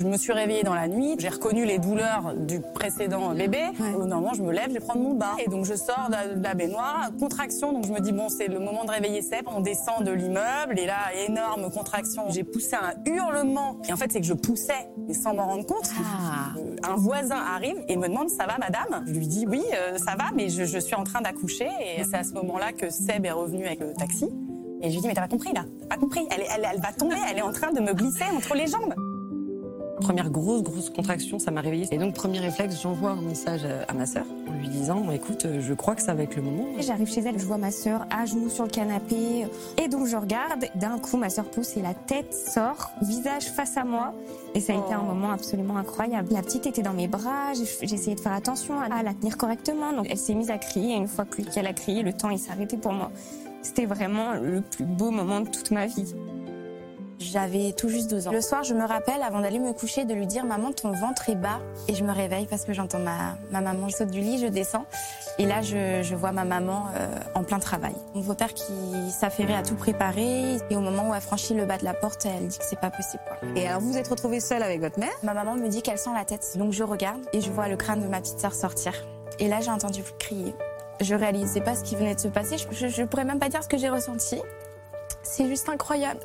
Je me suis réveillée dans la nuit, j'ai reconnu les douleurs du précédent bébé. Au moment, je me lève, je vais prendre mon bain. Et donc, je sors de la baignoire, contraction. Donc, je me dis, bon, c'est le moment de réveiller Seb. On descend de l'immeuble et là, énorme contraction. J'ai poussé un hurlement. Et en fait, c'est que je poussais, mais sans m'en rendre compte. Ah. Un voisin arrive et me demande, ça va, madame? Je lui dis, oui, euh, ça va, mais je, je suis en train d'accoucher. Et c'est à ce moment-là que Seb est revenu avec le taxi. Et je lui dis, mais t'as pas compris, là T'as pas compris elle, est- elle, elle va tomber, elle est en train de me glisser entre les jambes. Première grosse, grosse contraction, ça m'a réveillée. Et donc, premier réflexe, j'envoie un message à ma sœur en lui disant Écoute, euh, je crois que ça va être le moment. Et J'arrive chez elle, je vois ma sœur à genoux sur le canapé. Et donc je regarde. D'un coup, ma sœur pousse et la tête sort, visage face à moi. Et ça a été un moment absolument incroyable. La petite était dans mes bras. j'ai- essayé de faire attention à la tenir correctement. Donc elle s'est mise à crier. Et une fois que- qu'elle a crié, le temps il s'est arrêté pour moi. C'était vraiment le plus beau moment de toute ma vie. J'avais tout juste deux ans. Le soir, je me rappelle, avant d'aller me coucher, de lui dire Maman, ton ventre est bas. Et je me réveille parce que j'entends ma, ma maman. Je saute du lit, je descends. Et là, je, je vois ma maman euh, en plein travail. Mon beau-père qui s'affairait à tout préparer. Et au moment où elle franchit le bas de la porte, elle dit que c'est pas possible. quoi. Et alors, vous vous êtes retrouvée seule avec votre mère? Ma maman me dit qu'elle sent la tête. Donc je regarde et je vois le crâne de ma petite sœur sortir. Et là, j'ai entendu crier. Je réalisais pas ce qui venait de se passer. Je, je, je pourrais même pas dire ce que j'ai ressenti. C'est juste incroyable.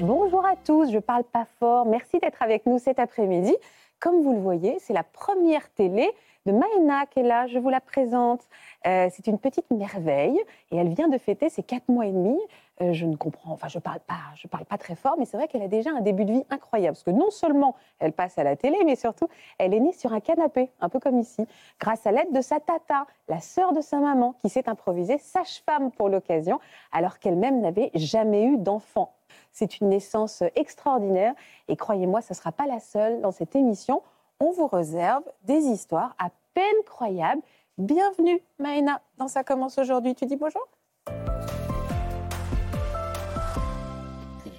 Bonjour à tous, je parle pas fort. Merci d'être avec nous cet après-midi. Comme vous le voyez, c'est la première télé de Maëna qui est là. Je vous la présente. Euh, c'est une petite merveille et elle vient de fêter ses quatre mois et demi. Euh, je ne comprends, enfin, je parle pas, je parle pas très fort, mais c'est vrai qu'elle a déjà un début de vie incroyable parce que non seulement elle passe à la télé, mais surtout elle est née sur un canapé, un peu comme ici, grâce à l'aide de sa tata, la sœur de sa maman, qui s'est improvisée sage-femme pour l'occasion, alors qu'elle-même n'avait jamais eu d'enfant. C'est une naissance extraordinaire et croyez-moi, ce ne sera pas la seule dans cette émission. On vous réserve des histoires à peine croyables. Bienvenue, Maëna, dans Ça commence aujourd'hui. Tu dis bonjour?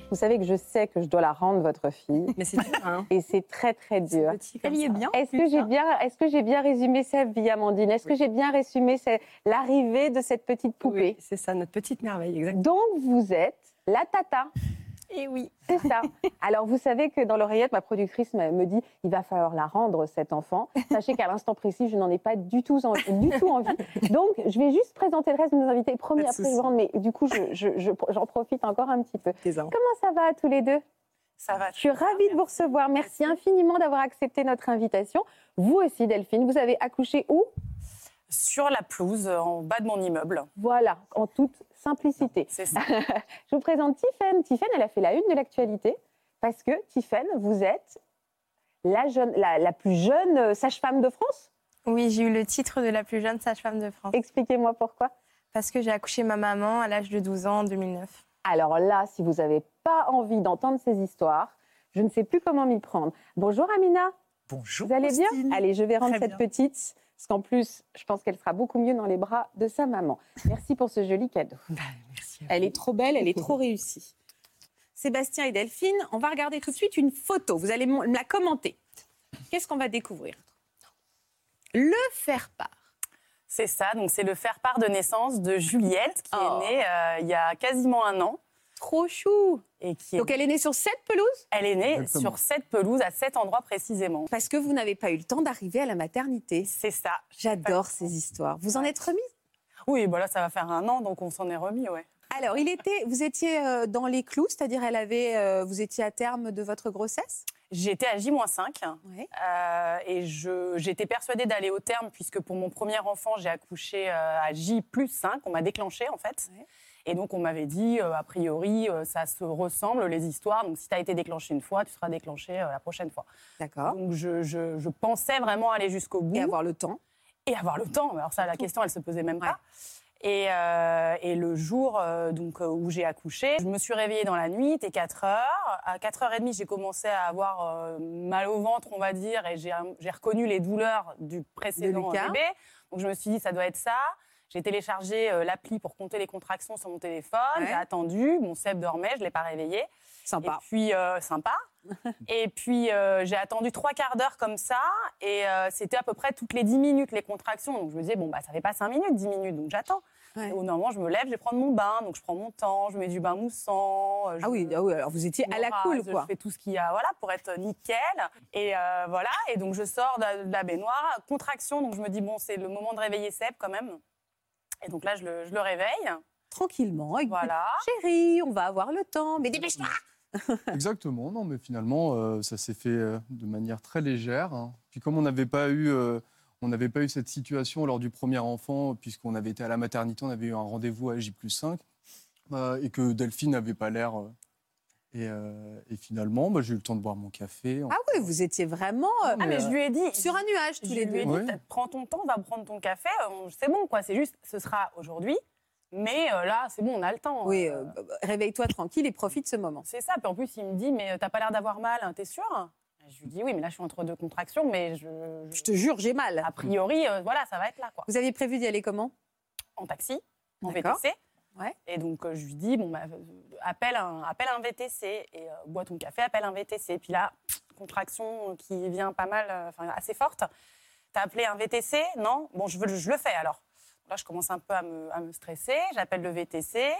Vous savez que je sais que je dois la rendre, votre fille. Mais c'est dur, hein Et c'est très, très dur. Petit comme ça. bien. Est-ce que j'ai bien, est-ce que j'ai bien résumé sa vie, Amandine? Est-ce que j'ai bien résumé sa- l'arrivée de cette petite poupée? Oui, c'est ça, notre petite merveille, exactement. Donc, vous êtes la tata. Et oui. C'est ça. Alors, vous savez que dans l'oreillette, ma productrice me dit il va falloir la rendre, cet enfant. Sachez qu'à l'instant précis, je n'en ai pas du tout, en- du tout envie. Donc, je vais juste présenter le reste de nos invités. De après, rendre, mais du coup, je- je- je- j'en profite encore un petit peu. Comment ça va à tous les deux? Ça va. Je suis ravie de vous recevoir. Merci infiniment d'avoir accepté notre invitation. Vous aussi, Delphine, vous avez accouché où? Sur la pelouse, en bas de mon immeuble. Voilà, en toute simplicité. C'est ça. Je vous présente Tiffaine. Tiffaine, elle a fait la une de l'actualité parce que Tiffaine, vous êtes la, jeune, la, la plus jeune euh, sage-femme de France. Oui, j'ai eu le titre de la plus jeune sage-femme de France. Expliquez-moi pourquoi. Parce que j'ai accouché ma maman à l'âge de 12 ans en 2009. Alors là, si vous n'avez pas envie d'entendre ces histoires, je ne sais plus comment m'y prendre. Bonjour Amina, Bonjour. vous allez bien. Allez, je vais rendre Très cette bien. petite, parce qu'en plus, je pense qu'elle sera beaucoup mieux dans les bras de sa maman. Merci pour ce joli cadeau. Bah, merci. Elle est trop belle, elle est trop réussie. Sébastien et Delphine, on va regarder tout de suite une photo. Vous allez me la commenter. Qu'est-ce qu'on va découvrir? Le faire-part. C'est ça, donc c'est le faire-part de naissance de Juliette, qui Oh. est née euh, il y a quasiment un an. Trop chou. Et qui est, Donc elle est née sur cette pelouse elle est née Exactement. sur cette pelouse, à cet endroit précisément. parce que vous n'avez pas eu le temps d'arriver à la maternité. C'est ça. J'adore ces histoires. Vous en êtes remise Oui, bah là, ça va faire un an, donc on s'en est remis, ouais. Alors, il était, vous étiez euh, dans les clous, c'est-à-dire elle avait, euh, vous étiez à terme de votre grossesse? J'étais à J-5 Oui. euh, et je- j'étais persuadée d'aller au terme puisque pour mon premier enfant, j'ai accouché euh, à J plus 5. On m'a déclenché en fait. Ouais. Et donc on m'avait dit, euh, a priori, euh, ça se ressemble les histoires. Donc si tu as été déclenché une fois, tu seras déclenché euh, la prochaine fois. D'accord. Donc je, je- je pensais vraiment aller jusqu'au bout Et avoir le temps. et avoir le temps. Alors ça, la question, elle se posait même Ouais. pas. Et, et le jour donc, où j'ai accouché, je me suis réveillée dans la nuit, il était 4 heures. À 4h30, j'ai commencé à avoir mal au ventre, on va dire, et j'ai reconnu les douleurs du précédent bébé. Donc je me suis dit, ça doit être ça. J'ai téléchargé euh, l'appli pour compter les contractions sur mon téléphone. Ouais. J'ai attendu. Mon Seb dormait, je ne l'ai pas réveillé. Sympa. Et puis, euh, sympa. et puis, euh, j'ai attendu trois quarts d'heure comme ça. Et euh, c'était à peu près toutes les 10 minutes, les contractions. Donc, je me disais, bon, bah, ça fait pas 5 minutes, 10 minutes. Donc, j'attends. Ouais. Au moment, je me lève, je vais prendre mon bain. Donc, je prends mon temps, je mets du bain moussant. Ah oui, ah oui, alors vous étiez à la cool, quoi. Je fais tout ce qu'il y a, voilà, pour être nickel. Et voilà. Et donc, je sors de, de la baignoire. Contraction. Donc, je me dis, bon, c'est le moment de réveiller Seb quand même. Et donc là, je le, je le réveille. Tranquillement. avec- Voilà. Chérie, on va avoir le temps. Mais dépêche-toi Exactement, non, mais finalement, euh, ça s'est fait euh, de manière très légère. hein. Puis comme on n'avait pas eu, euh, on n'avait pas eu cette situation lors du premier enfant, puisqu'on avait été à la maternité, on avait eu un rendez-vous à J 5, euh, et que Delphine n'avait pas l'air. Euh, et, euh, et finalement, bah, j'ai eu le temps de boire mon café. Ah oui, vous étiez vraiment euh, Ah, mais je lui ai dit. sur un nuage tous Je les lui ai deux. dit, prends ton temps, va prendre ton café. on- C'est bon, quoi. C'est juste, ce sera aujourd'hui. Mais euh, là, c'est bon, on a le temps. Oui, Euh, euh, bah, bah, réveille-toi tranquille et profite de ce moment. C'est ça. Puis en plus, il me dit, mais euh, t'as pas l'air d'avoir mal, hein, t'es sûr? Je lui dis, oui, mais là, je suis entre deux contractions, mais je. Je te jure, j'ai mal. A priori, euh, voilà, ça va être là, quoi. Vous aviez prévu d'y aller comment? En taxi, en. VTC. Ouais. Et donc, euh, je lui dis, bon, bah, euh, appelle, un, appelle un VTC et euh, bois ton café, appelle un VTC. Puis là, contraction qui vient pas mal, enfin, assez forte. T'as appelé un VTC Non Bon, je, veux, je le fais alors. Là, je commence un peu à me, à me stresser. J'appelle le VTC.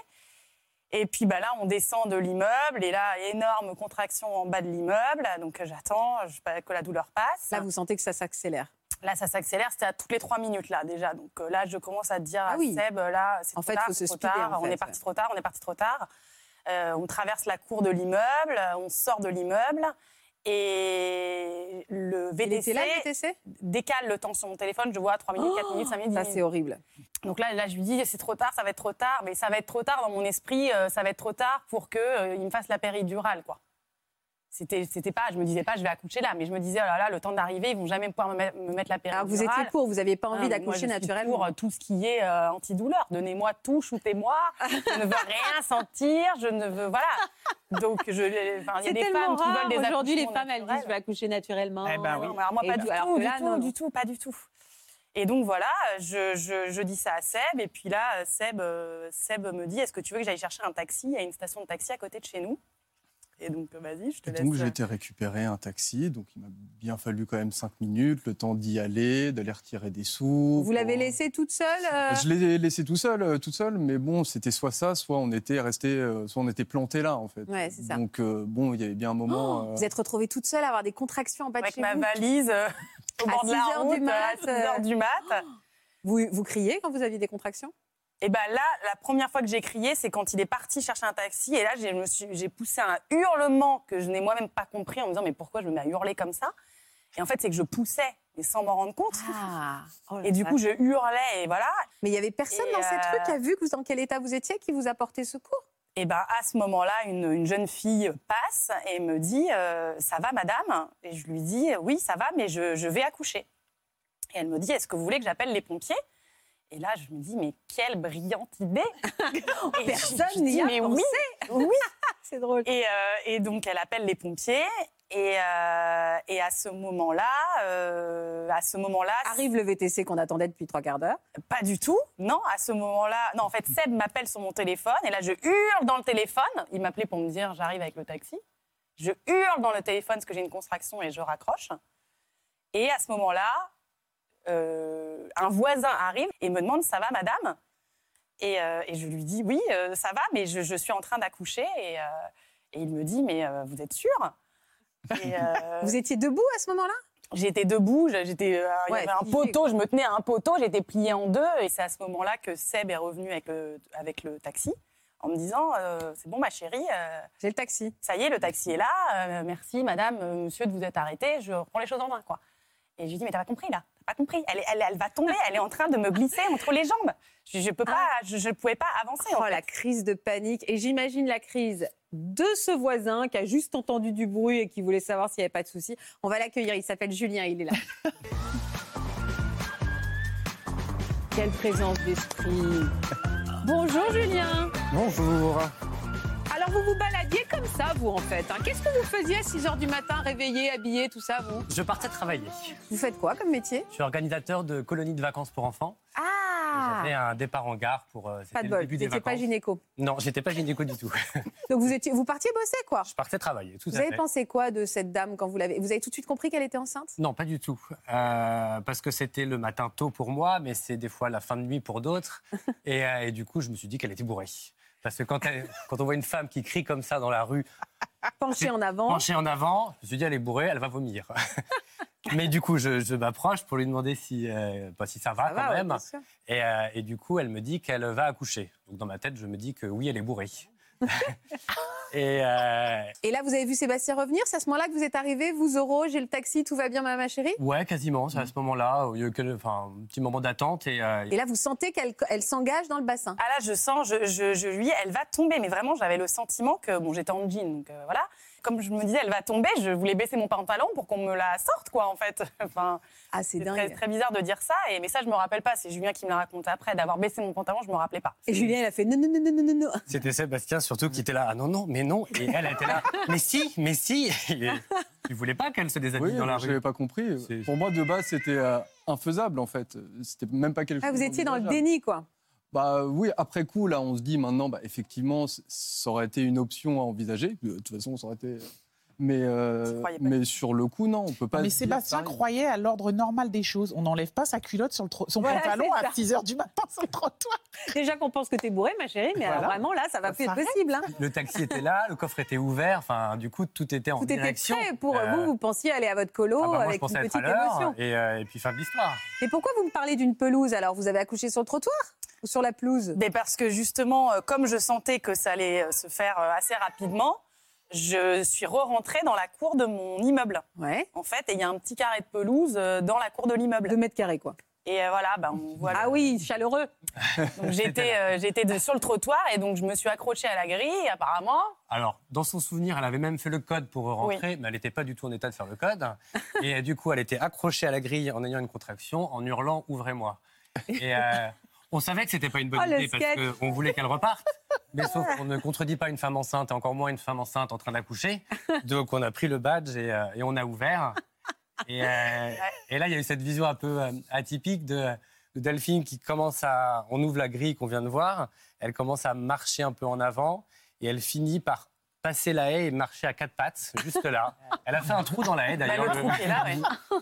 Et puis bah, là, on descend de l'immeuble. Et là, énorme contraction en bas de l'immeuble. Donc, j'attends que la douleur passe. Là, vous sentez que ça s'accélère. Là, ça s'accélère, c'était à toutes les trois minutes, là, déjà. Donc euh, là, je commence à dire Ah à oui. Seb, là, c'est trop fait, tard, faut c'est se trop speeder, tard, en on fait, est parti ouais. trop tard, on est parti trop tard. Euh, on traverse la cour de l'immeuble, euh, on sort de l'immeuble, et le VTC là, VTC décale le temps sur mon téléphone, je vois 3 minutes, 4 minutes, 5 minutes, 10 Ça, c'est horrible. Donc là, là, je lui dis, c'est trop tard, ça va être trop tard, mais ça va être trop tard dans mon esprit, ça va être trop tard pour qu'il il me fasse la péridurale, quoi. C'était, c'était pas, je me disais pas, je vais accoucher là, mais je me disais, oh là là, le temps d'arriver, ils vont jamais pouvoir me, mettre- me mettre la péridurale. Alors, vous étiez pour, vous n'aviez pas envie Ah, d'accoucher je suis naturellement. Pour euh, tout ce qui est euh, antidouleur. Donnez-moi tout, shootez-moi. je ne veux rien sentir. Je ne veux. Voilà. Donc, je, il y a des femmes qui rare. veulent des Aujourd'hui, les femmes, elles disent je vais accoucher naturellement. Eh ben oui. Alors moi, pas du- du alors tout, du tout, non, non. du tout, pas du tout. Et donc voilà, je, je, je dis ça à Seb, et puis là, Seb, euh, Seb me dit, est-ce que tu veux que j'aille chercher un taxi Il y a une station de taxi à côté de chez nous? Et donc, euh, vas-y, je te Et laisse. donc j'ai été récupérer un taxi, donc il m'a bien fallu quand même cinq minutes, le temps d'y aller, d'aller retirer des sous. Vous l'avez pour- laissé toute seule euh, Je l'ai laissé tout seul, euh, toute seule, mais bon, c'était soit ça, soit on était resté, euh, soit on était planté là en fait. Ouais, c'est ça. Donc euh, bon, il y avait bien un moment. Oh, euh, Vous êtes retrouvée toute seule à avoir des contractions en bas de Avec chez ma vous. valise euh, au À bord de 6 la heures du route, mat, à 6 heures euh. du mat. Vous, vous criez quand vous aviez des contractions? Et ben là, la première fois que j'ai crié, c'est quand il est parti chercher un taxi. Et là, j'ai poussé un hurlement que je n'ai moi-même pas compris en me disant mais pourquoi je me mets à hurler comme ça? Et en fait, c'est que je poussais, mais sans m'en rendre compte. Ah Et du coup, je hurlais et voilà. Mais il y avait personne Et dans cette euh, rue qui a vu que vous, dans quel état vous étiez qui vous a porté secours? Et ben à ce moment-là, une, une jeune fille passe et me dit euh, ça va, madame? Et je lui dis oui, ça va, mais je, je vais accoucher. Et elle me dit est-ce que vous voulez que j'appelle les pompiers? Et là, je me dis mais quelle brillante idée Et Personne n'y a mais pensé. oui, oui. C'est drôle. Et, euh, et donc, elle appelle les pompiers. Et, euh, et à ce moment-là, euh, à ce moment-là, Arrive le VTC qu'on attendait depuis trois quarts d'heure. pas du tout. Non, à ce moment-là, non. En fait, Seb m'appelle sur mon téléphone et là, je hurle dans le téléphone. Il m'appelait pour me dire j'arrive avec le taxi. Je hurle dans le téléphone parce que j'ai une contraction et je raccroche. Et à ce moment-là, euh, un voisin arrive et me demande ça va, madame? Et, euh, et je lui dis oui, euh, ça va, mais je, je suis en train d'accoucher. Et, et il me dit mais vous êtes sûre Et, Vous étiez debout à ce moment-là? J'étais debout, j'étais, il Ouais, y avait un poteau, je me tenais à un poteau, j'étais pliée en deux, et c'est à ce moment-là que Seb est revenu avec le, avec le taxi en me disant euh, c'est bon ma chérie, euh, J'ai le taxi. ça y est le taxi est là, euh, merci madame, monsieur de vous être arrêté, je reprends les choses en main quoi. Et je lui dis mais t'as pas compris là, pas compris, elle, est- elle, elle va tomber, elle est en train de me glisser entre les jambes, je, je peux pas, je, je pouvais pas avancer. en Oh, fait. la crise de panique. Et j'imagine la crise de ce voisin qui a juste entendu du bruit et qui voulait savoir s'il n'y avait pas de souci. On va l'accueillir. Il s'appelle Julien. Il est là. Quelle présence d'esprit. Bonjour Julien. Bonjour. Alors vous vous baladiez comme ça, vous en fait. hein. Qu'est-ce que vous faisiez à 6 h du matin, réveillé, habillé, tout ça, vous? Je partais travailler. Vous faites quoi comme métier? Je suis organisateur de colonies de vacances pour enfants. Ah J'avais un départ en gare pour. euh, Pas de bol, vous n'étiez pas gynéco. Non, j'étais pas gynéco du tout. Donc vous, étiez, vous partiez bosser, quoi? Je partais travailler, tout Vous à avez fait. pensé quoi de cette dame quand vous l'avez Vous avez tout de suite compris qu'elle était enceinte? Non, pas du tout. Euh, parce que c'était le matin tôt pour moi, mais c'est des fois la fin de nuit pour d'autres. et, euh, et du coup, je me suis dit qu'elle était bourrée. Parce que quand, elle- quand on voit une femme qui crie comme ça dans la rue, Penchée en avant. penchée en avant, je dit, elle est bourrée, elle va vomir. mais du coup, je, je m'approche pour lui demander si, euh, bah, si ça va Ça quand va, même. Et, euh, et du coup, elle me dit qu'elle va accoucher. Donc dans ma tête, je me dis que oui, elle est bourrée. et euh, Et là, vous avez vu Sébastien revenir? C'est à ce moment-là que vous êtes arrivé, vous, Zoro, j'ai le taxi, tout va bien, ma, ma chérie? Ouais, quasiment, c'est à ce moment-là, il y a eu que- enfin, un petit moment d'attente. Et, euh, Et là, vous sentez qu'elle elle s'engage dans le bassin? Ah là, je sens, je, je, je lui, elle va tomber. Mais vraiment, j'avais le sentiment que, bon, j'étais en jean, donc euh, voilà. Comme je me disais, elle va tomber, je voulais baisser mon pantalon pour qu'on me la sorte, quoi, en fait. Enfin, Ah, c'est c'est très, très bizarre de dire ça. Et, mais ça, je me rappelle pas. C'est Julien qui me l'a raconté après. D'avoir baissé mon pantalon, je me rappelais pas. Et Julien, il a fait non, non, non, non, non, non. C'était Sébastien surtout qui était là. Ah non, non, mais non. Et elle était là. Mais si, mais si. Et tu voulais pas qu'elle se déshabille Oui, dans la je rue n'avais pas compris. Pour moi, de base, c'était euh, infaisable, en fait. C'était même pas quelque Ah, chose vous étiez dans le déni, quoi. Bah oui, après coup, là, on se dit maintenant, bah, effectivement, ça aurait été une option à envisager. De toute façon, ça aurait été. Mais, euh, mais sur le coup, non, on peut pas. Mais se dire, Sébastien croyait à l'ordre normal des choses. On n'enlève pas sa culotte sur le tro- son Voilà, pantalon à ça. 6 h du matin sur le trottoir. Déjà qu'on pense que t'es bourré, ma chérie, mais alors vraiment, là, ça va Ça plus être possible. hein. Le taxi était là, le coffre était ouvert. Enfin, du coup, tout était en Tout était direction. prêt pour Euh, vous. Vous pensiez aller à votre colo ah bah, moi, avec une petite émotion. Et, euh, et puis, fin de l'histoire. Mais pourquoi vous me parlez d'une pelouse alors? Vous avez accouché sur le trottoir? Ou sur la pelouse Mais parce que justement, euh, comme je sentais que ça allait euh, se faire euh, assez rapidement, je suis re-rentrée dans la cour de mon immeuble. Ouais. En fait, et il y a un petit carré de pelouse dans la cour de l'immeuble. Deux mètres carrés, quoi. Et voilà, ben, on voit. le- Ah oui, chaleureux. Donc j'étais euh, sur le trottoir et donc je me suis accrochée à la grille. Apparemment, Alors, dans son souvenir, elle avait même fait le code pour rentrer, mais elle n'était pas du tout en état de faire le code. Et du coup, elle était accrochée à la grille en ayant une contraction, en hurlant Ouvrez-moi. Et euh, on savait que c'était pas une bonne Oh, idée parce qu'on voulait qu'elle reparte. Mais sauf qu'on ne contredit pas une femme enceinte, et encore moins une femme enceinte en train d'accoucher. Donc, on a pris le badge et, euh, et on a ouvert. Et, euh, et là, il y a eu cette vision un peu euh, atypique de, de Delphine qui commence à. On ouvre la grille qu'on vient de voir. Elle commence à marcher un peu en avant et elle finit par passer la haie et marcher à quatre pattes jusque là. Elle a fait un trou dans la haie bah, d'ailleurs. le trou qui est là, ouais.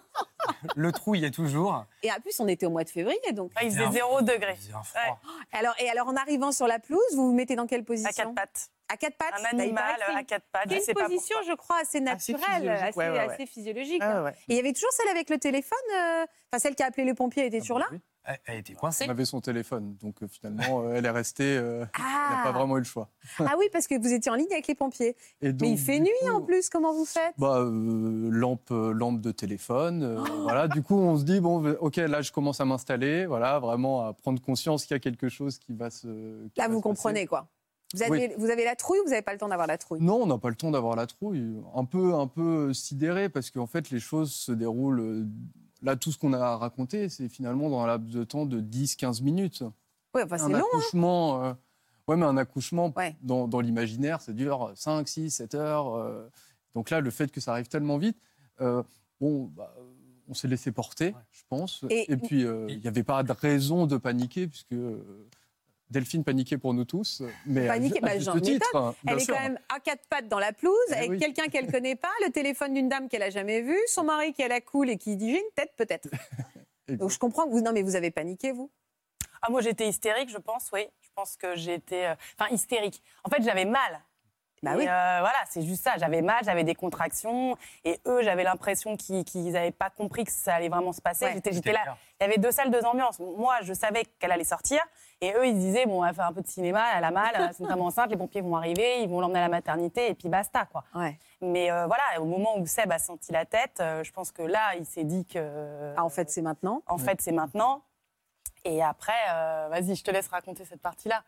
le trou y est toujours. Et en plus, on était au mois de février, donc. Ah, il faisait un- 0 degré. Il faisait un froid. Alors, et alors, en arrivant sur la pelouse, vous vous mettez dans quelle position À quatre pattes. À quatre pattes Un Bah, il animal à quatre pattes. c'est une pas position, pourquoi. je crois, assez Assez naturelle, physiologique, assez, ouais, ouais, ouais. assez physiologique. Ah hein. ouais, ouais. Et il y avait toujours celle avec le téléphone euh, Enfin, celle qui a appelé le pompier, était toujours là Oui. Elle, elle était coincée. On avait son téléphone, donc euh, finalement, euh, elle est restée. euh, Elle n'a ah. pas vraiment eu le choix. ah oui, parce que vous étiez en ligne avec les pompiers. Et Mais donc, il fait nuit coup, en plus, comment vous faites? Bah, lampe, lampe de téléphone. euh, voilà. Du coup, on se dit bon, ok, là, je commence à m'installer. Voilà, vraiment à prendre conscience qu'il y a quelque chose qui va se. qui Là, va vous se comprenez, quoi. Vous avez, Oui. vous avez la trouille ou vous n'avez pas le temps d'avoir la trouille? Non, on n'a pas le temps d'avoir la trouille. Un peu, un peu sidéré parce qu'en fait, les choses se déroulent. Là, tout ce qu'on a raconté, c'est finalement dans un laps de temps de 10-15 minutes. Oui, enfin, c'est un long. hein. accouchement. euh, Ouais, mais un accouchement Ouais. dans, dans l'imaginaire, ça dure 5, 6, 7 heures. euh. Donc là, le fait que ça arrive tellement vite, euh, bon, bah, on s'est laissé porter, je pense. Et- Et, puis, euh, il n'y avait pas de raison de paniquer, puisque euh, Delphine paniquait pour nous tous. Mais à bah, j'en titre, hein, Elle est quand même à quatre pattes dans la pelouse, Eh avec oui. quelqu'un qu'elle connaît pas, le téléphone d'une dame qu'elle a jamais vue, son mari qui a la cool et qui dit j'ai une tête peut-être. Donc je comprends que vous non mais vous avez paniqué vous. Ah, moi, j'étais hystérique, je pense, oui. Je pense que j'étais. euh, Enfin, hystérique. En fait, j'avais mal. Bah Et, oui. euh, voilà, c'est juste ça. J'avais mal, j'avais des contractions. Et eux, j'avais l'impression qu'ils n'avaient pas compris que ça allait vraiment se passer. Ouais. J'étais- là. Il y avait deux salles, deux ambiances. Moi, je savais qu'elle allait sortir. Et eux, ils se disaient, bon, on va faire un peu de cinéma, elle a mal, c'est une femme enceinte, les pompiers vont arriver, ils vont l'emmener à la maternité, et puis basta, quoi. Ouais. Mais euh, voilà, au moment où Seb a senti la tête, euh, je pense que là, il s'est dit que. Ah, en fait c'est maintenant. En fait, c'est maintenant. Et après, euh, vas-y, je te laisse raconter cette partie-là.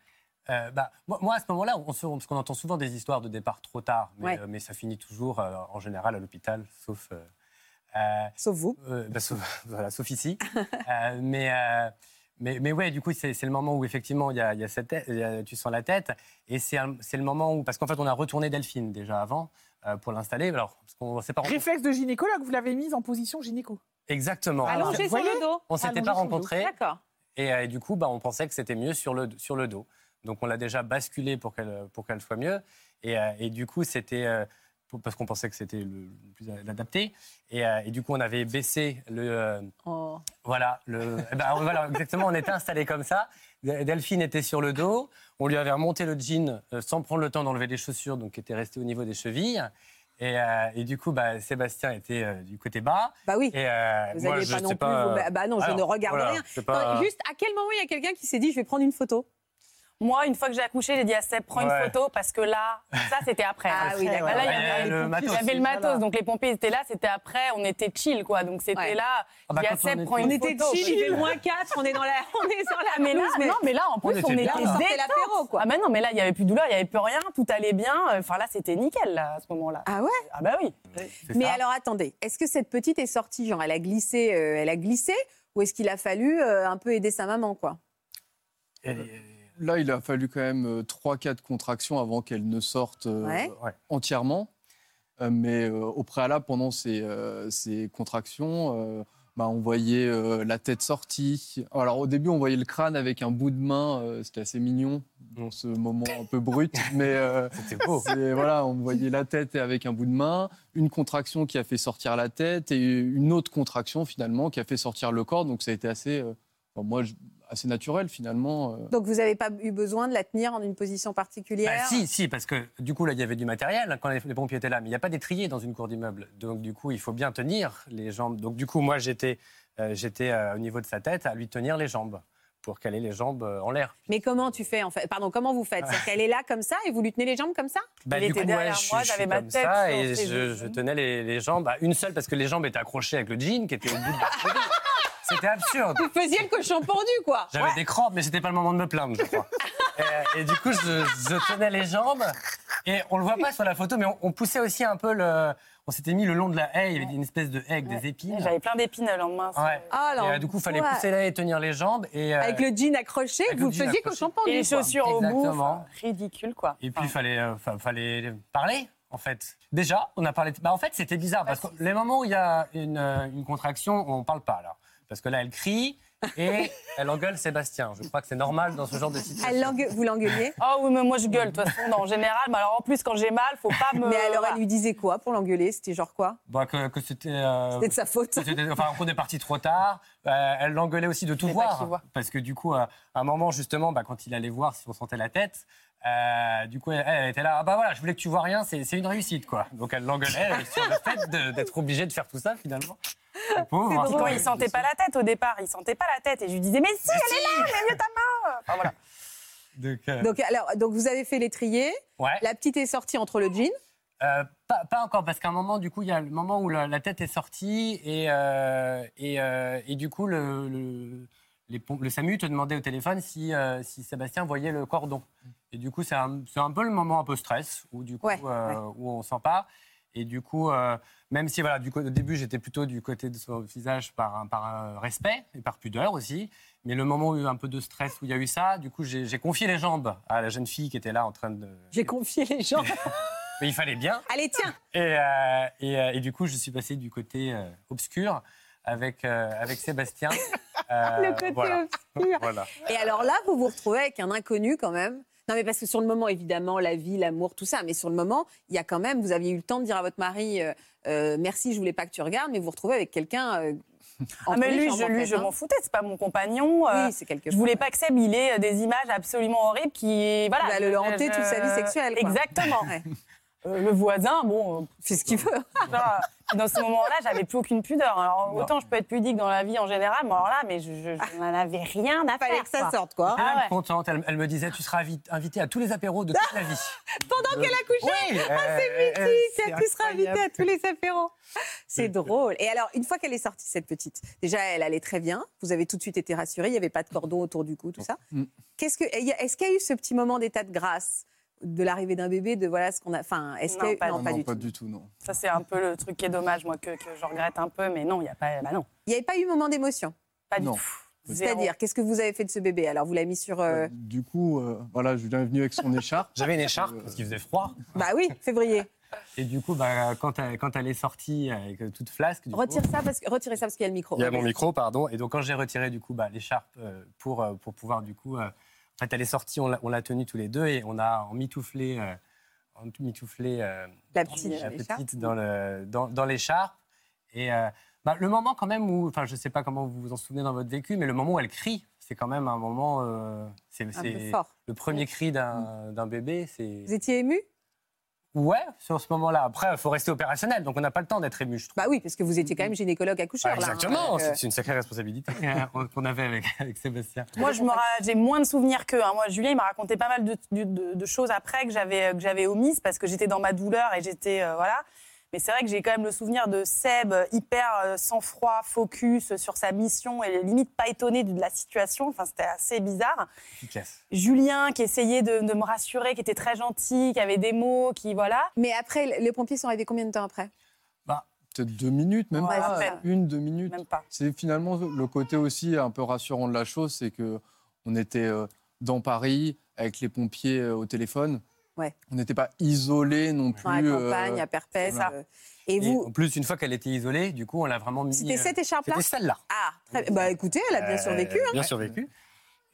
Euh, bah, moi, moi, à ce moment-là, on se- parce qu'on entend souvent des histoires de départ trop tard, mais, Ouais. euh, mais ça finit toujours, euh, en général, à l'hôpital, sauf, euh, euh, Sauf vous. euh, bah, sauf, voilà, sauf ici. Euh, mais, euh, Mais, mais ouais, du coup, c'est le moment où effectivement il y a, il y a cette tête- il y a- tu sens la tête. Et c'est le moment où. Parce qu'en fait, on a retourné Delphine déjà avant euh, pour l'installer. Alors, parce qu'on s'est pas. Réflexe de gynécologue, vous l'avez mise en position gynéco. Exactement. Allongé vous sur le dos. On s'était pas rencontrés. D'accord. Et, euh, et du coup, bah, on pensait que c'était mieux sur le, sur le dos. Donc, on l'a déjà basculé pour qu'elle soit mieux. Et, euh, et du coup, c'était. Parce qu'on pensait que c'était le, plus adapté. Et, euh, et du coup, on avait baissé le. euh, Oh. voilà, le, eh ben, voilà, exactement, on était installé comme ça. Delphine était sur le dos. On lui avait remonté le jean euh, sans prendre le temps d'enlever les chaussures, donc qui étaient restées au niveau des chevilles. Et, et du coup, bah, Sébastien était du côté bas. Bah oui. Et, Vous moi, je pas sais non plus. pas, vous- bah, non, je alors, ne regarde voilà, rien. c'est pas- Non, Juste, à quel moment il y a quelqu'un qui s'est dit je vais prendre une photo? Moi, une fois que j'ai accouché, j'ai dit à Seb, prends Ouais. une photo parce que là, ça c'était après. Ah oui, d'accord. Là, il y avait le matos. il y avait le matos, Voilà. donc les pompiers étaient là, c'était après, on était chill quoi. Donc c'était Ouais. là, Ah bah, il y a quand on Seb, était- prends On une était photo. chill, il fait moins 4, on est dans la, on est sur la Ah, mais là, mais- non, mais là, en plus, On on, était était. On détente. l'apéro, quoi. Ah, bah non, mais là, il n'y avait plus de douleur, il n'y avait plus rien, tout allait bien. Enfin, là, c'était nickel, là, à ce moment-là. Ah ouais? Ah, bah oui. Mais ça. alors attendez, est-ce que cette petite est sortie, genre elle a glissé, euh, elle a glissé, ou est-ce qu'il a fallu euh, un peu aider sa maman, quoi? Là, il a fallu quand même 3-4 contractions avant qu'elle ne sorte euh, Ouais. Entièrement. Euh, mais euh, au préalable, pendant ces, euh, ces contractions, euh, bah, on voyait euh, la tête sortie. Alors au début, on voyait le crâne avec un bout de main. euh, C'était assez mignon dans ce moment un peu brut. mais euh, C'était beau. voilà, on voyait la tête avec un bout de main, une contraction qui a fait sortir la tête et une autre contraction finalement qui a fait sortir le corps. Donc ça a été assez, euh, enfin, moi, je- assez naturel finalement. euh. Donc vous n'avez pas eu besoin de la tenir en une position particulière Bah, si, si, parce que du coup, là, il y avait du matériel quand les, pompiers étaient là, mais il n'y a pas d'étrier dans une cour d'immeuble. Donc, du coup, il faut bien tenir les jambes. Donc, du coup, moi, j'étais euh, j'étais euh, au niveau de sa tête à lui tenir les jambes pour qu'elle ait les jambes en l'air. Mais comment tu fais en fait? Pardon, comment vous faites? C'est qu'elle est là comme ça et vous lui tenez les jambes comme ça? Bah, Il du était coup, derrière moi, j'avais ma tête ça et je, tenais les, les jambes, bah, une seule parce que les jambes étaient accrochées avec le jean qui était au bout de C'était absurde. Vous faisiez le cochon pendu, quoi J'avais des crampes, mais c'était pas le moment de me plaindre, je crois. et, et du coup, je, je tenais les jambes. Et on le voit pas sur la photo, mais on, on poussait aussi un peu le. On s'était mis le long de la haie. Il y avait une espèce de haie avec des épines. J'avais plein d'épines le lendemain. Ouais. Ah, Et, euh, du coup, il fallait pousser la haie et tenir les jambes. Et, euh, Avec le jean accroché, vous le jean faisiez cochon pendu. Et les quoi. chaussures au bout. Exactement. enfin, ridicule, quoi. Et puis, il Enfin, fallait, euh, fa- fallait parler, en fait. Déjà, on a parlé. de- Bah, en fait, c'était bizarre parce que les moments où il y a une, une contraction, on parle pas, là. Parce que là, elle crie et elle engueule Sébastien. Je crois que c'est normal dans ce genre de situation. Elle l'engue- vous l'engueuliez Oh oui, mais moi je gueule, de toute façon, en général. Mais alors en plus, quand j'ai mal, faut pas me. Mais alors elle lui disait quoi pour l'engueuler? C'était genre quoi? Bah, que, que c'était. euh, C'était de sa faute. c'était- enfin, qu'on est parti trop tard. Euh, elle l'engueulait aussi de tout C'est voir. voit. Parce que du coup, euh, à un moment, justement, bah, quand il allait voir si on sentait la tête, euh, du coup, elle, elle était là. Ah bah voilà, je voulais que tu vois rien, c'est c'est une réussite, quoi. Donc elle l'engueulait sur le fait de- d'être obligée de faire tout ça, finalement. Pauvre. Puis quand il sentait pas la tête au départ, il sentait pas la tête. Et je lui disais, mais si, elle est là, mais mieux ta main. Enfin voilà. Donc, euh, Donc, alors, donc vous avez fait l'étrier, ouais. la petite est sortie entre le jean. Euh, pas, pas encore, parce qu'à un moment, du coup, il y a le moment où la, la tête est sortie et, euh, et, euh, et du coup, le, le, les pom- le SAMU te demandait au téléphone si, euh, si Sébastien voyait le cordon. Et du coup, c'est un, c'est un peu le moment un peu stress où, du coup, Ouais, euh, ouais. où on pas. Et du coup, euh, même si voilà, du au début, j'étais plutôt du côté de son visage par, respect et par pudeur aussi. Mais le moment où il y a eu un peu de stress, où il y a eu ça, du coup, j'ai confié les jambes à la jeune fille qui était là en train de. J'ai confié les gens. Mais il fallait bien. Allez, tiens Et, euh, et, euh, et du coup, je suis passé du côté euh, obscur avec, avec Sébastien. Le côté voilà. obscur. Voilà. Et alors là, vous vous retrouvez avec un inconnu quand même. Non, mais parce que sur le moment, évidemment, la vie, l'amour, tout ça. Mais sur le moment, il y a quand même, vous aviez eu le temps de dire à votre mari, euh, euh, merci, je voulais pas que tu regardes, mais vous vous retrouvez avec quelqu'un. euh, Ah, mais lui, je, lui, je hein. m'en foutais, c'est pas mon compagnon. Oui, c'est quelque je voulais pas que Seb il ait des images absolument horribles qui. Voilà. Qui va le hanter toute sa vie sexuelle, quoi. Exactement. Ouais. Euh, le voisin, bon. euh, Fait ce qu'il veut. genre, dans ce moment-là, j'avais plus aucune pudeur. Alors, autant je peux être pudique dans la vie en général, mais alors là, mais je, je, je n'en avais rien à Fallait faire. que ça quoi. sorte, quoi. Elle Ah ouais. contente. Elle, elle me disait Tu seras invi- invitée à tous les apéros de toute la vie. Pendant qu'elle accouchait Oui, Ah, euh, c'est euh, mythique, tu seras invitée à tous les apéros. C'est drôle. Et alors, une fois qu'elle est sortie, cette petite, déjà, elle allait très bien. Vous avez tout de suite été rassurée. Il n'y avait pas de cordon autour du cou, tout ça. Mm. Qu'est-ce que, est-ce qu'il y a eu ce petit moment d'état de grâce de l'arrivée d'un bébé, de voilà ce qu'on a. Enfin, est-ce eu- pas non, Non, pas non, du pas tout. du tout, non. Ça, c'est un peu le truc qui est dommage, moi, que, que je regrette un peu, mais non, il n'y a pas. Bah non, Il n'y avait pas eu moment d'émotion. pas du tout. C'est-à-dire, qu'est-ce que vous avez fait de ce bébé? Alors, vous l'avez mis sur. euh, Du coup, euh, voilà, Julien est venu avec son écharpe. J'avais une écharpe parce qu'il faisait froid. Bah oui, février. Et du coup, bah, quand, elle, quand elle est sortie avec euh, toute flasque, du coup, Retire ça parce que, retirez ça parce qu'il y a le micro. il y a mon micro, pardon. Et donc, quand j'ai retiré du coup bah, l'écharpe euh, pour, euh, pour pouvoir du coup. En fait, elle est sortie, on l'a- tenue tous les deux et on a emmitouflé, euh, emmitouflé euh, La petite, la petite dans le- dans- dans l'écharpe. Et euh, bah, le moment quand même où, enfin, je sais pas comment vous vous en souvenez dans votre vécu, mais le moment où elle crie, c'est quand même un moment. euh, c'est le premier cri d'un d'un bébé. Vous étiez ému? Ouais sur ce moment-là. Après, il faut rester opérationnel, donc on n'a pas le temps d'être ému, je trouve. Bah oui, parce que vous étiez quand même gynécologue accoucheur. Ah, là, hein. exactement, euh, c'est une sacrée responsabilité euh, qu'on avait avec, avec Sébastien. Moi, je me ra- j'ai moins de souvenirs qu'eux. hein. Moi, Julien, il m'a raconté pas mal de, de- de- de choses après que j'avais que j'avais omises parce que j'étais dans ma douleur et j'étais euh, voilà. Mais c'est vrai que j'ai quand même le souvenir de Seb euh, hyper euh, sang-froid, focus euh, sur sa mission et limite pas étonné de la situation. Enfin, c'était assez bizarre. Efficace. Julien qui essayait de, de me rassurer, qui était très gentil, qui avait des mots, qui voilà. Mais après, les pompiers sont arrivés combien de temps après? Peut-être deux minutes, même Ouais, pas. Une, deux minutes. Même pas. C'est finalement le côté aussi un peu rassurant de la chose, c'est que on était dans Paris avec les pompiers au téléphone. Ouais. On n'était pas isolés non plus. Dans la euh, campagne, à Perpète. euh, Et Et vous, en plus, une fois qu'elle était isolée, du coup, on l'a vraiment mis. c'était euh, cette écharpe-là C'était celle-là. Ah, très bien. Bah écoutez, elle a bien Euh, survécu. hein. Bien survécu.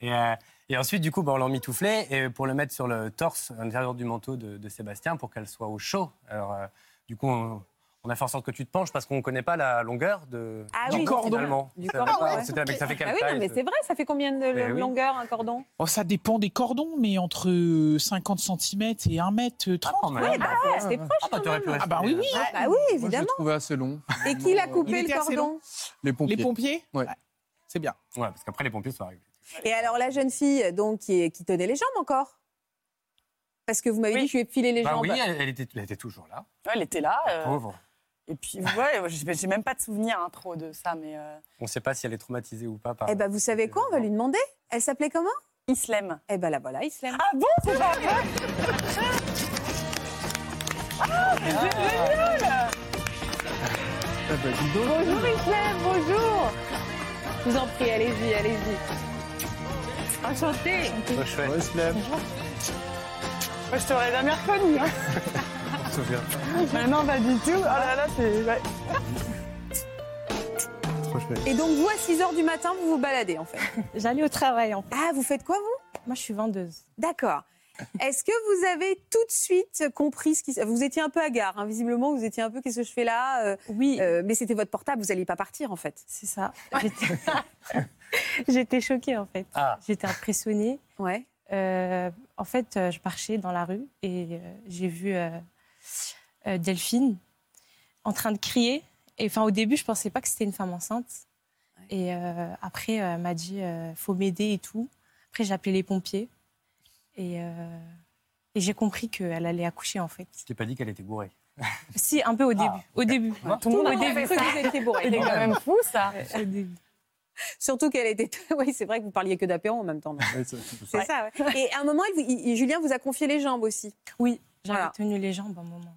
Et, euh, et ensuite, du coup, bah, on l'a mitouflé et pour le mettre sur le torse, à l'intérieur du manteau de, de Sébastien, pour qu'elle soit au chaud. Alors, euh, du coup, on, on a fait en sorte que tu te penches parce qu'on ne connaît pas la longueur de, Ah du oui, cordon. c'est Finalement. Du Ça- cordon, voilà, ouais. c'était avec- ça fait quelle Ah oui, non, taille, mais ce- c'est vrai, ça fait combien de Mais oui. longueur un cordon? Oh, ça dépend des cordons, mais entre 50 cm et 1 mètre 30. pas mal. Oui, bah, faut rester proche. Ah, bah, t'aurais pu Ah bah oui, oui. Ah, bah oui, Moi, je l'ai évidemment. trouvé assez long. Et qui l'a coupé le cordon? Les pompiers. Les pompiers Ouais. C'est bien. Ouais, parce qu'après, les pompiers sont arrivés. Et alors la jeune fille donc qui, est- qui tenait les jambes encore? Parce que vous m'avez Oui. dit que je lui ai filé les Bah jambes. oui, elle, était, elle était toujours là. Ouais, elle était là. euh, Pauvre. Et puis ouais, j'ai j'ai même pas de souvenirs hein, trop de ça, mais euh, On ne sait pas si elle est traumatisée ou pas. Par... Eh ben vous savez quoi? On va lui demander. Elle s'appelait comment? Islem. Eh ben la voilà, Islam. Ah bon, c'est pas vrai? Ah bah, dis donc. Bonjour Islam, bonjour. Je vous en prie, allez-y, allez-y. Enchantée. Trop chouette. Ouais, se lève. Moi, je t'aurais jamais reconnu. Hein. Souvient. Mais non, pas du tout. Oh là là, c'est. ouais. Trop chouette. Et donc vous à 6h du matin, vous vous baladez en fait. J'allais au travail. En fait. Ah, vous faites quoi vous? Moi, je suis vendeuse. D'accord. Est-ce que vous avez tout de suite compris ce qui... Vous étiez un peu à gare, hein, visiblement, vous étiez un peu qu'est-ce que je fais là Euh, Oui, euh, Mais c'était votre portable, vous n'alliez pas partir en fait. c'est ça. J'étais- choquée en fait. Ah, J'étais impressionnée. Ouais. Euh, en fait, euh, je marchais dans la rue et euh, j'ai vu euh, Delphine en train de crier. Et enfin, au début, je pensais pas que c'était une femme enceinte. Et euh, après, euh, elle m'a dit euh, faut m'aider et tout. Après, j'ai appelé les pompiers et, euh, et j'ai compris qu'elle allait accoucher en fait. je t'ai pas dit qu'elle était bourrée. Si, un peu au début. Au début. Tout le monde Au début, cru que vous étiez bourré. C'est quand même fou, ça. Au début. Surtout qu'elle était. Oui, c'est vrai que vous parliez que d'apéro en même temps. Ouais, c'est- ça, ouais. Et à un moment, il vous- il- Julien vous a confié les jambes aussi? Oui, j'avais Voilà. tenu les jambes un moment.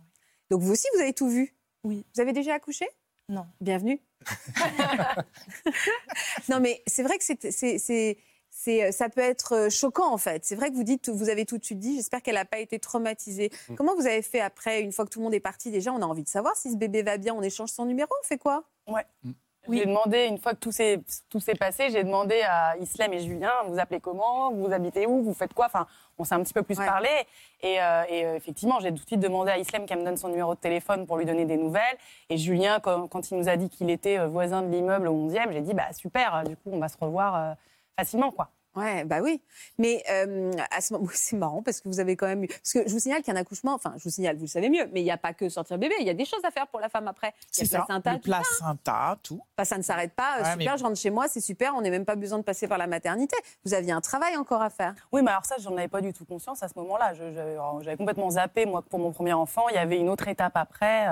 Donc vous aussi, vous avez tout vu? Oui. Vous avez déjà accouché? Non. Bienvenue. non, mais c'est vrai que c'est, c'est, c'est, c'est- ça peut être euh, choquant en fait. C'est vrai que vous dites, vous avez tout de suite dit, j'espère qu'elle n'a pas été traumatisée. Mm. Comment vous avez fait après, une fois que tout le monde est parti Déjà, on a envie de savoir si ce bébé va bien, on échange son numéro, on fait quoi? J'ai demandé, une fois que tout s'est tout s'est passé, j'ai demandé à Islem et Julien, vous appelez comment? Vous habitez où? Vous faites quoi? Enfin, on s'est un petit peu plus Ouais. parlé. Et, euh, et, euh, effectivement, j'ai tout de suite demandé à Islem qu'elle me donne son numéro de téléphone pour lui donner des nouvelles. Et Julien, quand, quand il nous a dit qu'il était euh, voisin de l'immeuble au 11e, j'ai dit, bah super, du coup, on va se revoir euh, facilement, quoi. Ouais, bah oui. Mais euh, à ce moment, c'est marrant parce que vous avez quand même eu. Parce que je vous signale qu'un accouchement, enfin, je vous signale, vous le savez mieux, mais il n'y a pas que sortir bébé, il y a des choses à faire pour la femme après. Il y C'est a ça. placenta, Le tout ça. placenta, tout. Enfin, ça ne s'arrête pas. euh, Ouais, super, mais- je rentre chez moi, c'est super, on n'est même pas besoin de passer par la maternité. Vous aviez un travail encore à faire. Oui, mais alors ça, j'en avais pas du tout conscience à ce moment-là. J'avais complètement zappé, moi, pour mon premier enfant. Il y avait une autre étape après.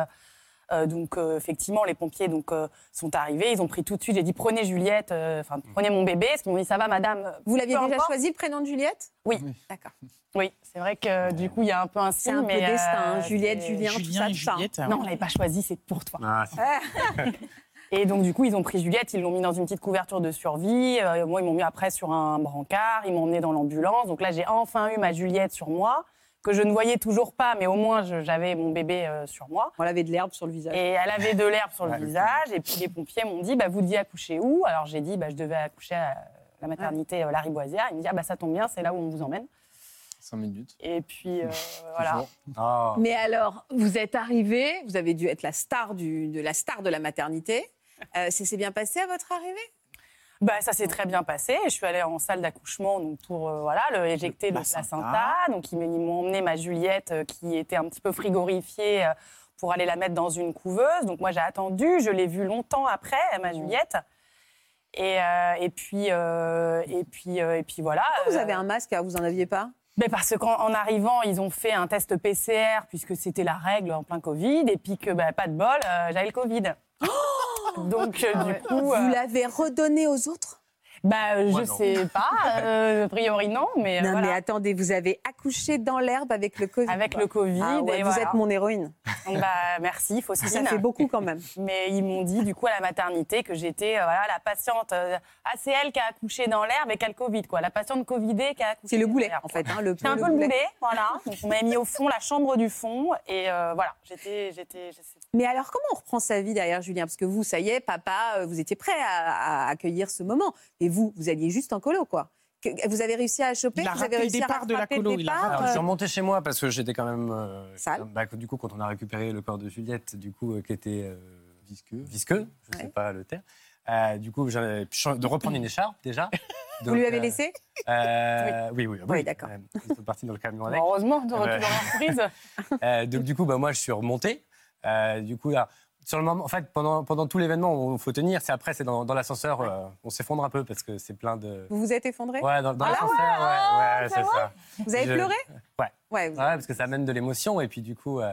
Euh, donc, euh, effectivement, les pompiers donc, euh, sont arrivés. Ils ont pris tout de suite. J'ai dit, prenez Juliette, euh, enfin, prenez mon bébé. Parce qu'ils m'ont dit, ça va, madame. Vous l'aviez Peu déjà importe. choisi le prénom de Juliette Oui. D'accord. Oui, c'est vrai que du coup, il y a un peu un C'est signe. un peu mais, destin, euh, hein, Juliette, c'est- Julien, tout ça, tout ça. Juliette. Non, on l'avait pas choisi, c'est pour toi. Ah, c'est- Et donc, du coup, ils ont pris Juliette, ils l'ont mis dans une petite couverture de survie. Euh, moi, ils m'ont mis après sur un brancard, ils m'ont emmené dans l'ambulance. Donc là, j'ai enfin eu ma Juliette sur moi, que je ne voyais toujours pas, mais au moins, j'avais mon bébé euh, sur moi. On avait de l'herbe sur le visage. Et elle avait de l'herbe sur le visage. Et puis, les pompiers m'ont dit, bah, vous deviez accoucher où? Alors, j'ai dit, bah, je devais accoucher à la maternité euh, Lariboisière. Ils me disent, ah, bah, ça tombe bien, c'est là où on vous emmène. Cinq minutes. Et puis, euh, voilà. Oh. Mais alors, vous êtes arrivé, vous avez dû être la star, du, de, la star de la maternité. Euh, ça s'est bien passé à votre arrivée? Bah, ça s'est très bien passé. Je suis allée en salle d'accouchement donc pour euh, voilà, le, éjecter le placenta. Donc, ils m'ont emmené ma Juliette euh, qui était un petit peu frigorifiée euh, pour aller la mettre dans une couveuse. Donc, moi, j'ai attendu. Je l'ai vue longtemps après, ma Juliette. Et, euh, et puis, et puis, et puis voilà. Vous Euh, avez un masque, alors vous en aviez pas? Mais parce qu'en en arrivant, ils ont fait un test PCR puisque c'était la règle en plein Covid et puis que bah, pas de bol, j'avais le Covid. Donc euh, du coup, Vous euh, l'avez redonné aux autres? Bah, euh, je non. sais pas, euh, a priori non, mais Non, voilà. mais attendez, vous avez accouché dans l'herbe avec le Covid. avec quoi. le Covid. Ah ouais, et vous voilà. êtes mon héroïne. Bah, merci, Faustine. Ça fait beaucoup quand même. Mais ils m'ont dit du coup à la maternité que j'étais euh, voilà, la patiente. ah, c'est elle qui a accouché dans l'herbe et qui a le Covid, quoi. La patiente Covidée qui a accouché. C'est le dans boulet, l'herbe, en fait. hein, le, C'est un peu le boulet, voilà. Donc, on m'a mis au fond, la chambre du fond, et euh, voilà, j'étais, j'étais, j'étais- Mais alors, comment on reprend sa vie derrière Julien? Parce que vous, ça y est, papa, euh, vous étiez prêt à, à accueillir ce moment. Et vous, vous alliez juste en colo, quoi. Vous avez réussi à choper Il a Vous avez le réussi à départ de la colo, il a. Alors, je suis euh, remonté chez moi parce que j'étais quand même. euh, Sale. bah, du coup, quand on a récupéré le corps de Juliette, du coup, euh, qui était euh, Visqueux. visqueux, je ne sais pas le terme, euh, du coup, j'avais pu de reprendre une écharpe déjà. Vous lui avez euh, laissé? euh, Oui, oui, Oui, d'accord. Euh, Ils sont partis dans le camion avec. heureusement de retour dans l'entreprise. Euh, donc du coup, bah, moi, je suis remonté. Euh, du coup, là, sur le moment, en fait, pendant, pendant tout l'événement, il faut tenir. C'est après, c'est dans, dans l'ascenseur, euh, on s'effondre un peu parce que c'est plein de. Vous vous êtes effondré Ouais, dans, dans Ah, l'ascenseur, ouais, ouais, c'est ça. Vous avez Je- pleuré Ouais. Ouais, Ouais, parce que ça amène de l'émotion. Et puis du coup, euh,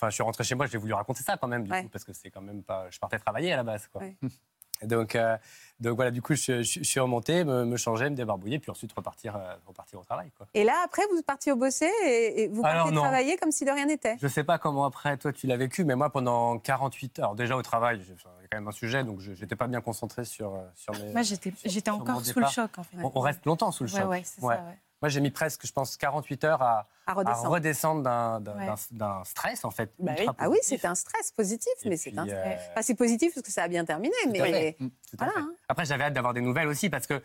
je suis rentré chez moi, j'ai voulu raconter ça quand même, du Ouais. coup, parce que c'est quand même pas. Je partais travailler à la base, quoi. Donc, euh, donc voilà, du coup, je, je- je suis remonté, me, me changer, me débarbouiller, puis ensuite repartir, euh, repartir au travail, quoi. Et là, après, vous partiez au bosser et, et vous Alors, partiez non. travailler comme si de rien n'était. Je sais pas comment après toi tu l'as vécu, mais moi pendant 48 heures, déjà au travail, j'ai- quand même un sujet, donc je n'étais pas bien concentré sur, euh, sur mes. Moi, j'étais encore sous le choc, en fait. on, on reste longtemps sous le Ouais, choc. ouais, c'est Ouais. ça, ouais. Moi j'ai mis presque, je pense, 48 heures à, À à redescendre. d'un- d'un Ouais. d'un- d'un stress en fait. Bah oui. Ah oui, c'est un stress positif, Et mais c'est un euh, stress. Enfin, c'est positif parce que ça a bien terminé, tout à mais fait. Tout à voilà, fait. hein. Après j'avais hâte d'avoir des nouvelles aussi parce que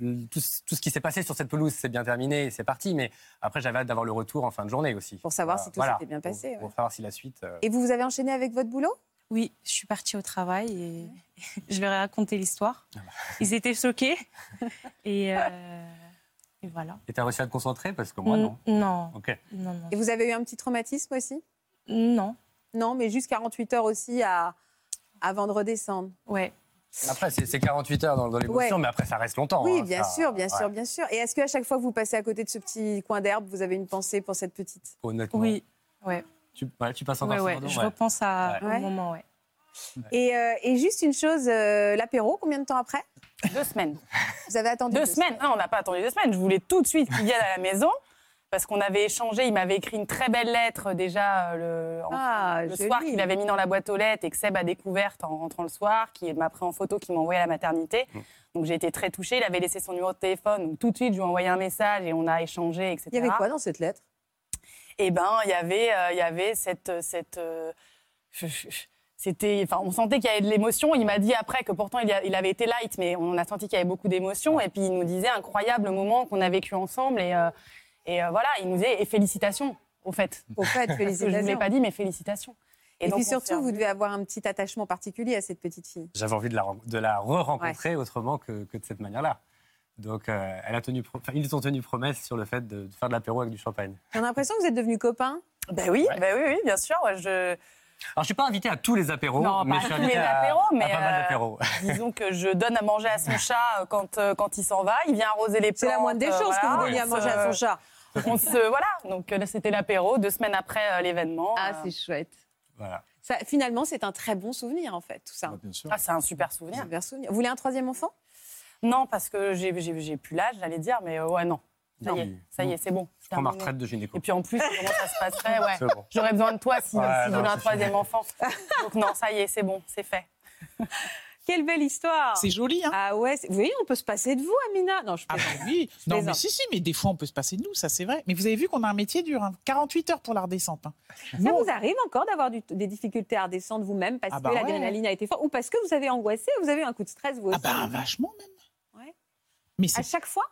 mm, tout, ce- tout ce qui s'est passé sur cette pelouse, c'est bien terminé, c'est parti, mais après j'avais hâte d'avoir le retour en fin de journée aussi. Pour savoir Euh, si tout s'était bien passé, Pour, savoir si la suite. euh, Et vous, vous avez enchaîné avec votre boulot? Oui, je suis partie au travail et je leur ai raconté l'histoire. Ah bah. Ils étaient choqués. Et, euh, et voilà. Et t'as réussi à te concentrer parce que moi non. Non, Ok. non, non. Et vous avez eu un petit traumatisme aussi? Non, Non, mais juste 48 heures aussi à... avant de redescendre. ouais. Après, c'est c'est 48 heures dans, dans l'émotion, Ouais. mais après, ça reste longtemps. Oui, hein, bien ça- sûr, bien ouais, sûr, bien sûr. Et est-ce qu'à chaque fois que vous passez à côté de ce petit coin d'herbe, vous avez une pensée pour cette petite? Honnêtement. Oui, ouais. Tu, ouais, tu passes encore ouais, Je ouais. repense à, Ouais. au moment, ouais. et, euh, et juste une chose, euh, l'apéro, combien de temps après? Deux semaines. Vous avez attendu Deux semaines Non, on n'a pas attendu deux semaines. Je voulais tout de suite qu'il vienne à la maison. Parce qu'on avait échangé, il m'avait écrit une très belle lettre déjà euh, le, en- Ah, le soir qu'il avait mis dans la boîte aux lettres et que Seb a découverte en rentrant le soir, qui m'a pris en photo, qui m'a envoyé à la maternité. Mm. Donc j'ai été très touchée. Il avait laissé son numéro de téléphone. Donc tout de suite, je lui ai envoyé un message et on a échangé, etc. Il y avait quoi dans cette lettre? Eh ben, il y avait, euh, il y avait cette, cette, euh, c'était, enfin, on sentait qu'il y avait de l'émotion. Il m'a dit après que pourtant il, y a- il avait été light, mais on a senti qu'il y avait beaucoup d'émotion. Et puis il nous disait incroyable moment qu'on a vécu ensemble. Et, euh, et euh, voilà, il nous disait et félicitations au fait. Au fait, que je ne vous l'ai félicitations. pas dit, mais félicitations. Et, donc, puis surtout, vous devez avoir un petit attachement particulier à cette petite fille. J'avais envie de la, de la re-rencontrer autrement que, que de cette manière-là. Donc, euh, elle a tenu, enfin, ils ont tenu promesse sur le fait de, de faire de l'apéro avec du champagne. J'ai l'impression que vous êtes devenus copains? Ben oui, Ouais. ben oui, oui, bien sûr. ouais, Je, Alors, je suis pas invité à tous les apéros, Non, mais pas je suis à tous invité les à, apéros, mais, à pas mal euh, d'apéros. disons que je donne à manger à son chat euh, quand, euh, quand il s'en va. Il vient arroser les plantes. C'est la moindre des euh, choses que voilà, vous donniez à manger à son chat. On se, voilà, donc là c'était l'apéro, deux semaines après euh, l'événement. Ah, euh, c'est chouette. Voilà. Ça, finalement, c'est un très bon souvenir, en fait, tout ça. Bah, bien sûr. ah, c'est un super souvenir. Super souvenir. Vous voulez un troisième enfant? Non, parce que j'ai- plus l'âge, j'allais dire, mais euh, ouais, non. Ça y est, ça y est, c'est bon. Je prends ma retraite de gynéco. Et puis en plus, comment ça se passerait ouais. Bon. J'aurais besoin de toi si, Ouais, si non, un troisième enfant. Donc non, ça y est, c'est bon, c'est fait. Quelle belle histoire C'est joli, hein Ah ouais, vous voyez, on peut se passer de vous, Amina. Non, je Ah bah oui, Je non mais si, si, mais des fois on peut se passer de nous, ça c'est vrai. Mais vous avez vu qu'on a un métier dur, hein. 48 heures pour la redescente. hein. Ça vous arrive encore d'avoir des difficultés à redescendre vous-même parce Ah que bah ouais. l'adrénaline a été forte ou parce que vous avez angoissé, vous avez eu un coup de stress vous aussi Ah bah vachement même. Ouais. Mais À chaque fois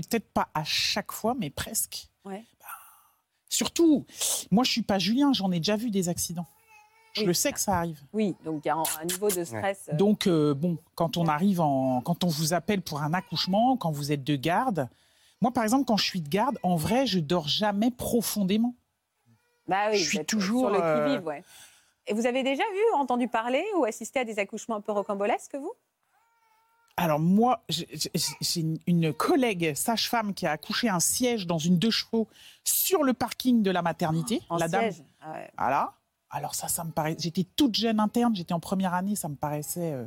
peut-être pas à chaque fois, mais presque. Ouais. Surtout, moi je suis pas Julien, j'en ai déjà vu des accidents. Je Oui. le sais que ça arrive. Oui, donc il y a un niveau de stress. euh, Donc euh, bon, quand on arrive en, quand on vous appelle pour un accouchement, quand vous êtes de garde, moi par exemple quand je suis de garde, en vrai je dors jamais profondément. bah oui, je suis toujours, sur le euh, qui-vive, ouais. Et vous avez déjà vu, entendu parler ou assisté à des accouchements un peu rocambolesques, vous? Alors moi, j'ai une- collègue sage-femme qui a accouché un siège dans une deux chevaux sur le parking de la maternité. En la dame, Ah ouais. voilà. Alors ça, ça me paraît. J'étais toute jeune interne, j'étais en première année, ça me paraissait euh,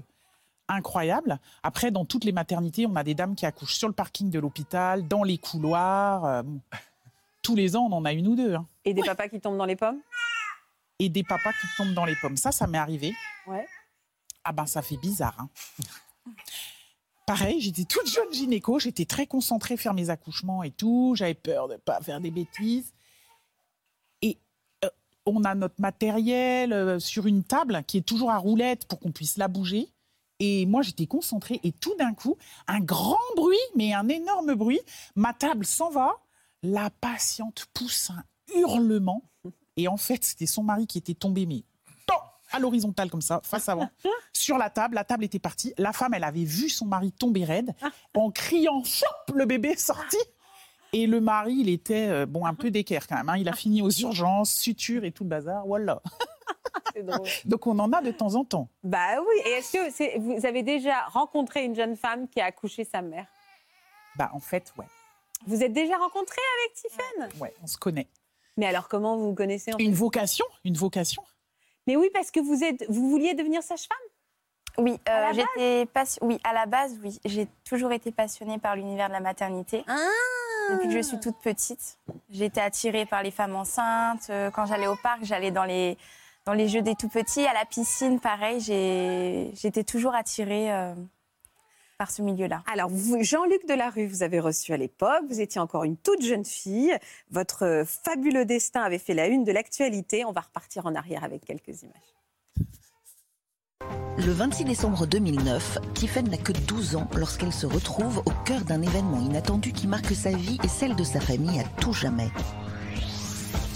incroyable. Après, dans toutes les maternités, on a des dames qui accouchent sur le parking de l'hôpital, dans les couloirs. euh, bon. Tous les ans, on en a une ou deux. hein. Et des papas qui tombent dans les pommes? Et des papas qui tombent dans les pommes. Ça, ça m'est arrivé. Ouais. Ah ben, ça fait bizarre. hein. Pareil, j'étais toute jeune gynéco, j'étais très concentrée faire mes accouchements et tout. J'avais peur de pas faire des bêtises. Et euh, on a notre matériel euh, sur une table qui est toujours à roulette pour qu'on puisse la bouger. Et moi, j'étais concentrée et tout d'un coup, un grand bruit, mais un énorme bruit. Ma table s'en va. La patiente pousse un hurlement. Et en fait, c'était son mari qui était tombé, à l'horizontale comme ça, face avant, sur la table. La table était partie. La femme, elle avait vu son mari tomber raide. En criant, Chop le bébé est sorti. Et le mari, il était euh, bon un peu d'équerre quand même. hein. Il a fini aux urgences, suture et tout le bazar. Voilà. Drôle. Donc on en a de temps en temps. Bah oui. Et est-ce que vous avez déjà rencontré une jeune femme qui a accouché sa mère? Bah en fait, ouais, Vous êtes déjà rencontré avec Tiffaine ouais, on se connaît. Mais alors comment vous vous connaissez en fait? Une vocation, une vocation. Mais oui, parce que vous êtes, vous vouliez devenir sage-femme? Oui, euh, À la j'étais oui, à la base, oui. J'ai toujours été passionnée par l'univers de la maternité. Ah. Depuis que je suis toute petite, été attirée par les femmes enceintes. Euh, Quand j'allais au parc, j'allais dans les, dans les jeux des tout petits. À la piscine, pareil, j'étais toujours attirée euh, par ce milieu-là. Alors, vous- Jean-Luc Delarue, vous avez reçu à l'époque, vous étiez encore une toute jeune fille. Votre euh, fabuleux destin avait fait la une de l'actualité. On va repartir en arrière avec quelques images. Le 26 décembre 2009, Tiffen n'a que 12 ans lorsqu'elle se retrouve au cœur d'un événement inattendu qui marque sa vie et celle de sa famille à tout jamais.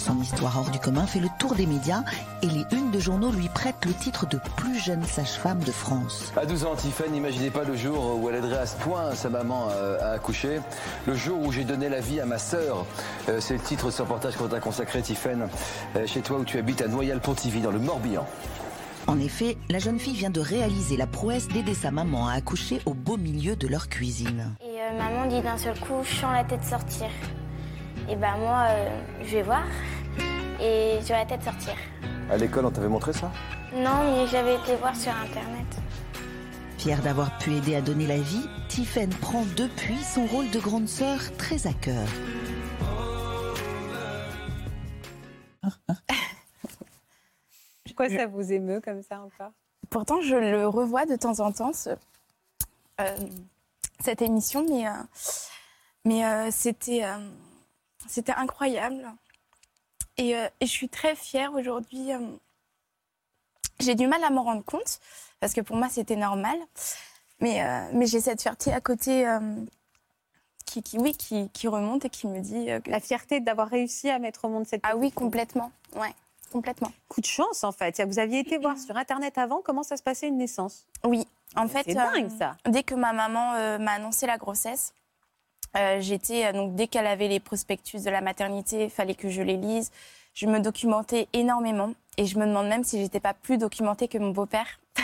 Son histoire hors du commun fait le tour des médias et les unes de journaux lui prêtent le titre de plus jeune sage-femme de France. À 12 ans, Tiffany n'imaginait pas le jour où elle aiderait à ce point sa maman euh, à accoucher. Le jour où j'ai donné la vie à ma sœur. Euh, C'est le titre de ce reportage qu'on t'a consacré, Tiffany, euh, chez toi où tu habites à Noyal-Pontivy, dans le Morbihan. En effet, la jeune fille vient de réaliser la prouesse d'aider sa maman à accoucher au beau milieu de leur cuisine. Et euh, maman dit d'un seul coup, je sens la tête sortir. Et ben moi, euh, je vais voir et la tête sortir. À l'école, on t'avait montré ça? Non, mais j'avais été voir sur internet. Fière d'avoir pu aider à donner la vie, Tiffen prend depuis son rôle de grande sœur très à cœur. Pourquoi ça vous émeut comme ça encore? Pourtant, je le revois de temps en temps, ce- euh, cette émission, mais, euh, mais euh, c'était, euh, c'était incroyable. Et, euh, et je suis très fière aujourd'hui. euh, j'ai du mal à m'en rendre compte, parce que pour moi, c'était normal. Mais, euh, mais j'ai cette fierté à côté euh, qui, qui, oui, qui, qui remonte et qui me dit que... La fierté d'avoir réussi à mettre au monde cette Ah oui, complètement. Ouais, complètement. Coup de chance, en fait. Vous aviez été voir sur Internet avant comment ça se passait une naissance? Oui, en fait, C'est dingue, ça. Dès que ma maman m'a annoncé la grossesse, euh, j'étais euh, donc dès qu'elle avait les prospectus de la maternité, il fallait que je les lise. Je me documentais énormément et je me demande même si j'étais pas plus documentée que mon beau-père.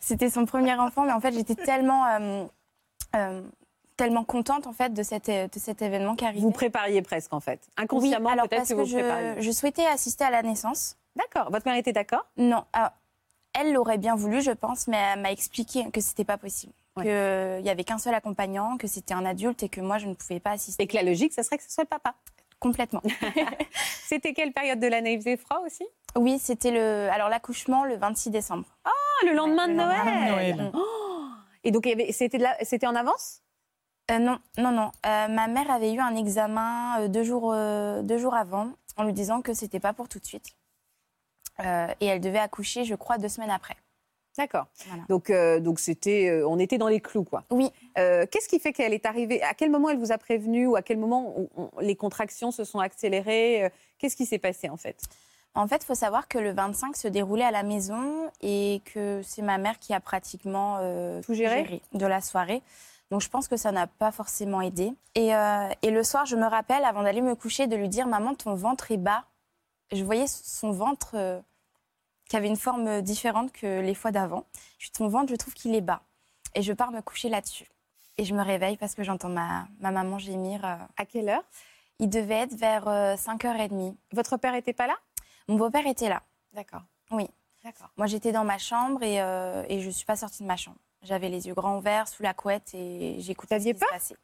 C'était son premier enfant, mais en fait j'étais tellement euh, euh, tellement contente en fait de cet é- de cet événement qui arrivait. Vous prépariez presque, en fait. Inconsciemment, oui, peut-être que vous prépariez. je, je souhaitais assister à la naissance. D'accord. Votre mère était d'accord? Non. alors, elle l'aurait bien voulu, je pense, mais elle m'a expliqué que c'était pas possible. Ouais. Qu'il y avait qu'un seul accompagnant, que c'était un adulte et que moi, je ne pouvais pas assister. Et que la logique, ça serait que ce soit le papa. Complètement. C'était quelle période de l'année? Il faisait froid aussi? Oui, c'était le. Alors l'accouchement le 26 décembre. Ah, le lendemain de le Noël, lendemain de Noël. Oh Et donc, c'était la- c'était en avance? Euh, non, non, non. Euh, ma mère avait eu un examen euh, deux, jours, euh, deux jours avant en lui disant que c'était pas pour tout de suite. Euh, et elle devait accoucher, je crois, deux semaines après. D'accord. Voilà. Donc, euh, donc c'était, euh, on était dans les clous, quoi. Oui. Euh, Qu'est-ce qui fait qu'elle est arrivée À quel moment elle vous a prévenu ou à quel moment on- on- les contractions se sont accélérées Qu'est-ce qui s'est passé en fait? En fait, il faut savoir que le 25 se déroulait à la maison et que c'est ma mère qui a pratiquement Tout géré? de la soirée. Donc je pense que ça n'a pas forcément aidé. Et, et le soir, je me rappelle, avant d'aller me coucher, de lui dire Maman, ton ventre est bas. Je voyais son ventre qui avait une forme différente que les fois d'avant. Je dis Ton ventre, je trouve qu'il est bas. Et je pars me coucher là-dessus. Et je me réveille parce que j'entends ma, ma maman gémir. euh. À quelle heure? Il devait être vers euh, 5h30. Votre père était pas là? Mon beau-père était là. D'accord. Oui. D'accord. Moi, j'étais dans ma chambre et, euh, et je ne suis pas sortie de ma chambre. J'avais les yeux grands ouverts, sous la couette et j'écoutais ce qui se passait.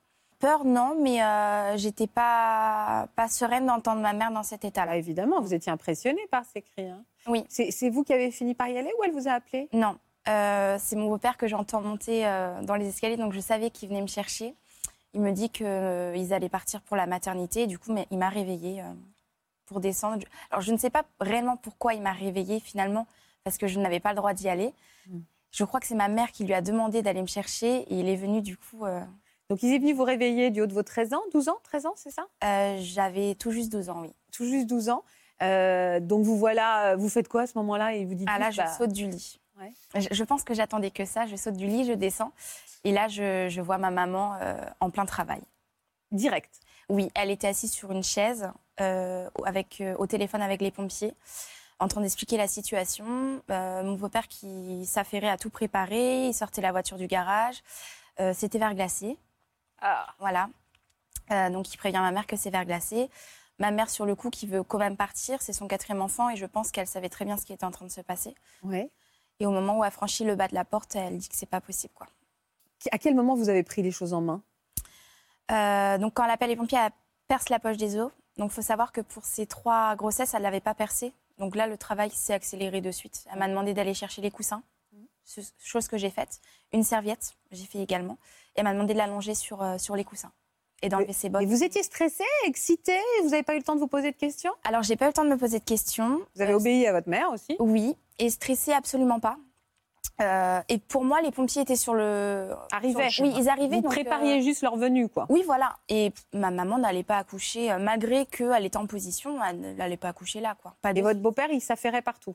Peur, non, mais euh, j'étais pas, pas sereine d'entendre ma mère dans cet état-là. Bah, Évidemment, vous étiez impressionnée par ces cris. hein. Oui. C'est vous qui avez fini par y aller ou elle vous a appelé? Non, Euh, c'est mon beau-père que j'entends monter euh, dans les escaliers, donc je savais qu'il venait me chercher. Il me dit qu'ils allaient partir pour la maternité, et du coup, mais il m'a réveillée euh, pour descendre. Alors, je ne sais pas réellement pourquoi il m'a réveillée finalement, parce que je n'avais pas le droit d'y aller. Mm. Je crois que c'est ma mère qui lui a demandé d'aller me chercher, et il est venu du coup. Euh, Donc il est venu vous réveiller du haut de vos 13 ans, 12 ans, 13 ans, c'est ça? Euh, J'avais tout juste 12 ans, oui. Tout juste 12 ans. Euh, donc vous voilà, vous faites quoi à ce moment-là? Et vous dites Ah là, je bah, saute du lit. Ouais. Je, je pense que j'attendais que ça. Je saute du lit, je descends. Et là, je, je vois ma maman euh, en plein travail. Direct Oui, elle était assise sur une chaise euh, avec, euh, au téléphone avec les pompiers, en train d'expliquer la situation. Euh, mon beau-père qui s'affairait à tout préparer. Il sortait la voiture du garage. Euh, C'était verglacé. Ah. Voilà. Euh, donc, il prévient ma mère que c'est verglacé. Ma mère, sur le coup, qui veut quand même partir, c'est son quatrième enfant et je pense qu'elle savait très bien ce qui était en train de se passer. Ouais. Et au moment où elle franchit le bas de la porte, elle dit que c'est pas possible. Quoi. À quel moment vous avez pris les choses en main? Euh, donc, quand elle appelle les pompiers, elle perce la poche des os. Donc, il faut savoir que pour ces trois grossesses, elle ne l'avait pas percée. Donc là, le travail s'est accéléré de suite. Elle m'a demandé d'aller chercher les coussins, chose que j'ai faite. Une serviette, j'ai fait également. Et elle m'a demandé de l'allonger sur, euh, sur les coussins et d'enlever ses bottes. Et vous étiez stressée, excitée Vous n'avez pas eu le temps de vous poser de questions? Alors, j'ai pas eu le temps de me poser de questions. Vous avez Euh, obéi à votre mère aussi? Oui, et stressée absolument pas. Euh, et pour moi, les pompiers étaient sur le. Arrivaient. sur- Oui, ils arrivaient. Vous donc, prépariez euh, juste leur venue, quoi. Oui, voilà. Et ma maman n'allait pas accoucher, malgré qu'elle était en position, elle n'allait pas accoucher là, quoi. Pas Et votre beau-père, il s'affairait partout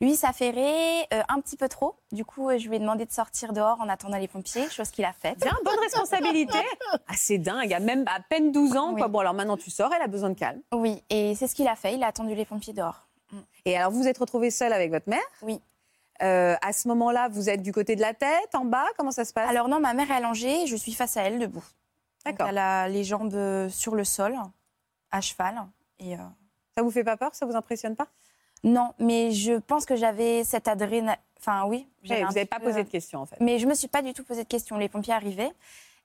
Lui, s'affairait euh, un petit peu trop. Du coup, euh, je lui ai demandé de sortir dehors en attendant les pompiers, chose qu'il a faite. Bien, bonne responsabilité. Ah, c'est dingue, à même à peine 12 ans. Oui. Quoi. Bon, alors maintenant tu sors, elle a besoin de calme. Oui, et c'est ce qu'il a fait. Il a attendu les pompiers dehors. Et alors vous vous êtes retrouvée seule avec votre mère? Oui. Euh, à ce moment-là, vous êtes du côté de la tête, en bas? Comment ça se passe? Alors non, ma mère est allongée, je suis face à elle, debout. D'accord. Elle a les jambes euh, sur le sol, à cheval. Et, Ça vous fait pas peur? Ça vous impressionne pas? Non, mais je pense que j'avais cette adrénaline. Enfin, oui. Vous n'avez pas peu, posé euh, de questions en fait. Mais je me suis pas du tout posé de questions. Les pompiers arrivaient.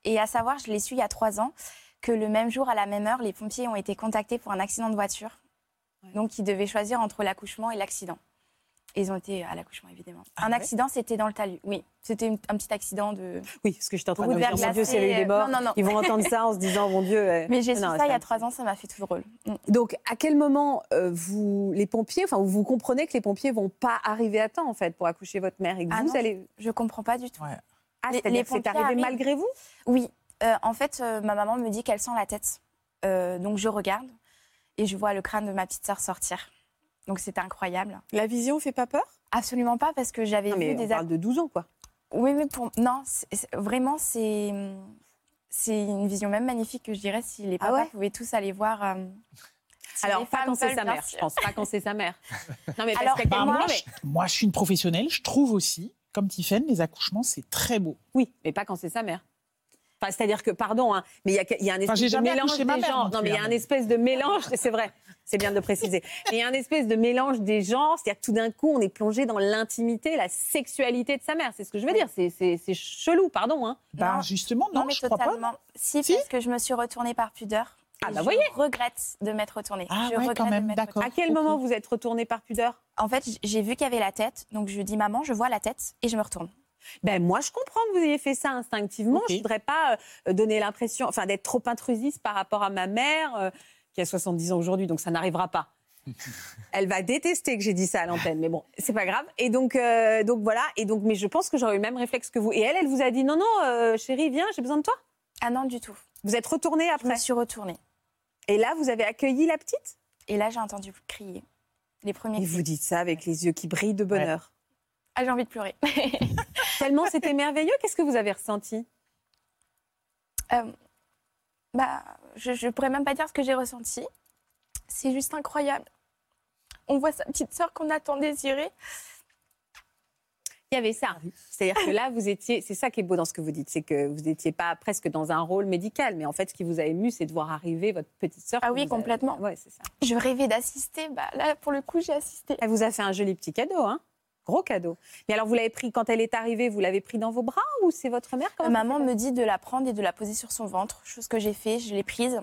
Et à savoir, je l'ai su il y a trois ans, que le même jour, à la même heure, les pompiers ont été contactés pour un accident de voiture. Donc, ils devaient choisir entre l'accouchement et l'accident. Et ils ont été à l'accouchement, évidemment. un ouais accident, c'était dans le talus. Oui, c'était un petit accident de. Oui, parce que j'étais en train de me dire, mon Dieu, des euh, morts, non, non, non. ils vont entendre ça en se disant, mon Dieu. euh, Mais j'ai su ça il y a c'est trois ans, ça m'a fait tout drôle. Mm. Donc, à quel moment euh, vous, les pompiers, enfin, vous comprenez que les pompiers vont pas arriver à temps en fait pour accoucher votre mère et que Ah vous non, allez. Je comprends pas du tout. Ah, Les- c'est-à-dire les que c'est pompiers arrivé arrivent. malgré vous? Oui. Euh, en fait, euh, ma maman me dit qu'elle sent la tête. Euh, donc je regarde et je vois le crâne de ma petite sœur sortir. Donc c'était incroyable. La vision fait pas peur? Absolument pas parce que j'avais vu on des parle de 12 ans quoi. Oui, mais pour non, vraiment c'est c'est une vision même magnifique que je dirais si les Ah papas ouais? pouvaient tous aller voir. euh, si Alors, pas quand c'est sa mère, je pense. Pas quand c'est sa mère. Non, mais parce Alors, qu'à quel Bah, moi, je, moi, je suis une professionnelle. Je trouve aussi, comme Tiffaine, les accouchements, c'est très beau. Oui, mais pas quand c'est sa mère. Enfin, c'est-à-dire que, pardon, hein, mais il y a, il y a un espèce de mélange accouché des ma mère genres. non mais il y a un espèce de mélange, c'est vrai, c'est bien de le préciser. Mais il y a un espèce de mélange des genres, c'est-à-dire que tout d'un coup, on est plongé dans l'intimité, la sexualité de sa mère. C'est ce que je veux dire. C'est- C'est c'est chelou, pardon. Hein. Ben, Non. justement, non, mais je crois pas. totalement. Si, Si parce que je me suis retournée par pudeur. Ah, bah je voyez. regrette de m'être retournée. Ah je ouais, regrette quand de même, d'accord. À quel moment vous êtes retournée par pudeur? En fait, j'ai vu qu'il y avait la tête, donc je dis maman, je vois la tête et je me retourne. Ben moi, je comprends que vous ayez fait ça instinctivement. Ok. Je voudrais pas euh, donner l'impression, enfin, d'être trop intrusiste par rapport à ma mère, euh, qui a 70 ans aujourd'hui, donc ça n'arrivera pas. Elle va détester que j'ai dit ça à l'antenne, mais bon, c'est pas grave. Et donc, euh, donc voilà. Et donc, mais je pense que j'aurais eu le même réflexe que vous. Et elle, elle vous a dit non, non, euh, chérie, viens, j'ai besoin de toi. Ah non, du tout. Vous êtes retournée Je après. me suis retournée. Et là, vous avez accueilli la petite? Et là, j'ai entendu crier. Les premiers Et cris. vous dites ça avec les yeux qui brillent de bonheur. Ah, j'ai envie de pleurer. Tellement c'était merveilleux. Qu'est-ce que vous avez ressenti? Euh, bah, je, je pourrais même pas dire ce que j'ai ressenti. C'est juste incroyable. On voit sa petite sœur qu'on a tant désirée. Il y avait ça. C'est-à-dire que là, vous étiez. C'est ça qui est beau dans ce que vous dites, c'est que vous n'étiez pas presque dans un rôle médical, mais en fait, ce qui vous a ému, c'est de voir arriver votre petite sœur. Ah oui, complètement. Ouais, c'est ça. Je rêvais d'assister. Bah, là, pour le coup, j'ai assisté. Elle vous a fait un joli petit cadeau, hein Gros cadeau. Mais alors, vous l'avez pris quand elle est arrivée, vous l'avez pris dans vos bras ou c'est votre mère? Comment ça Maman me dit de la prendre et de la poser sur son ventre, chose que j'ai fait. Je l'ai prise.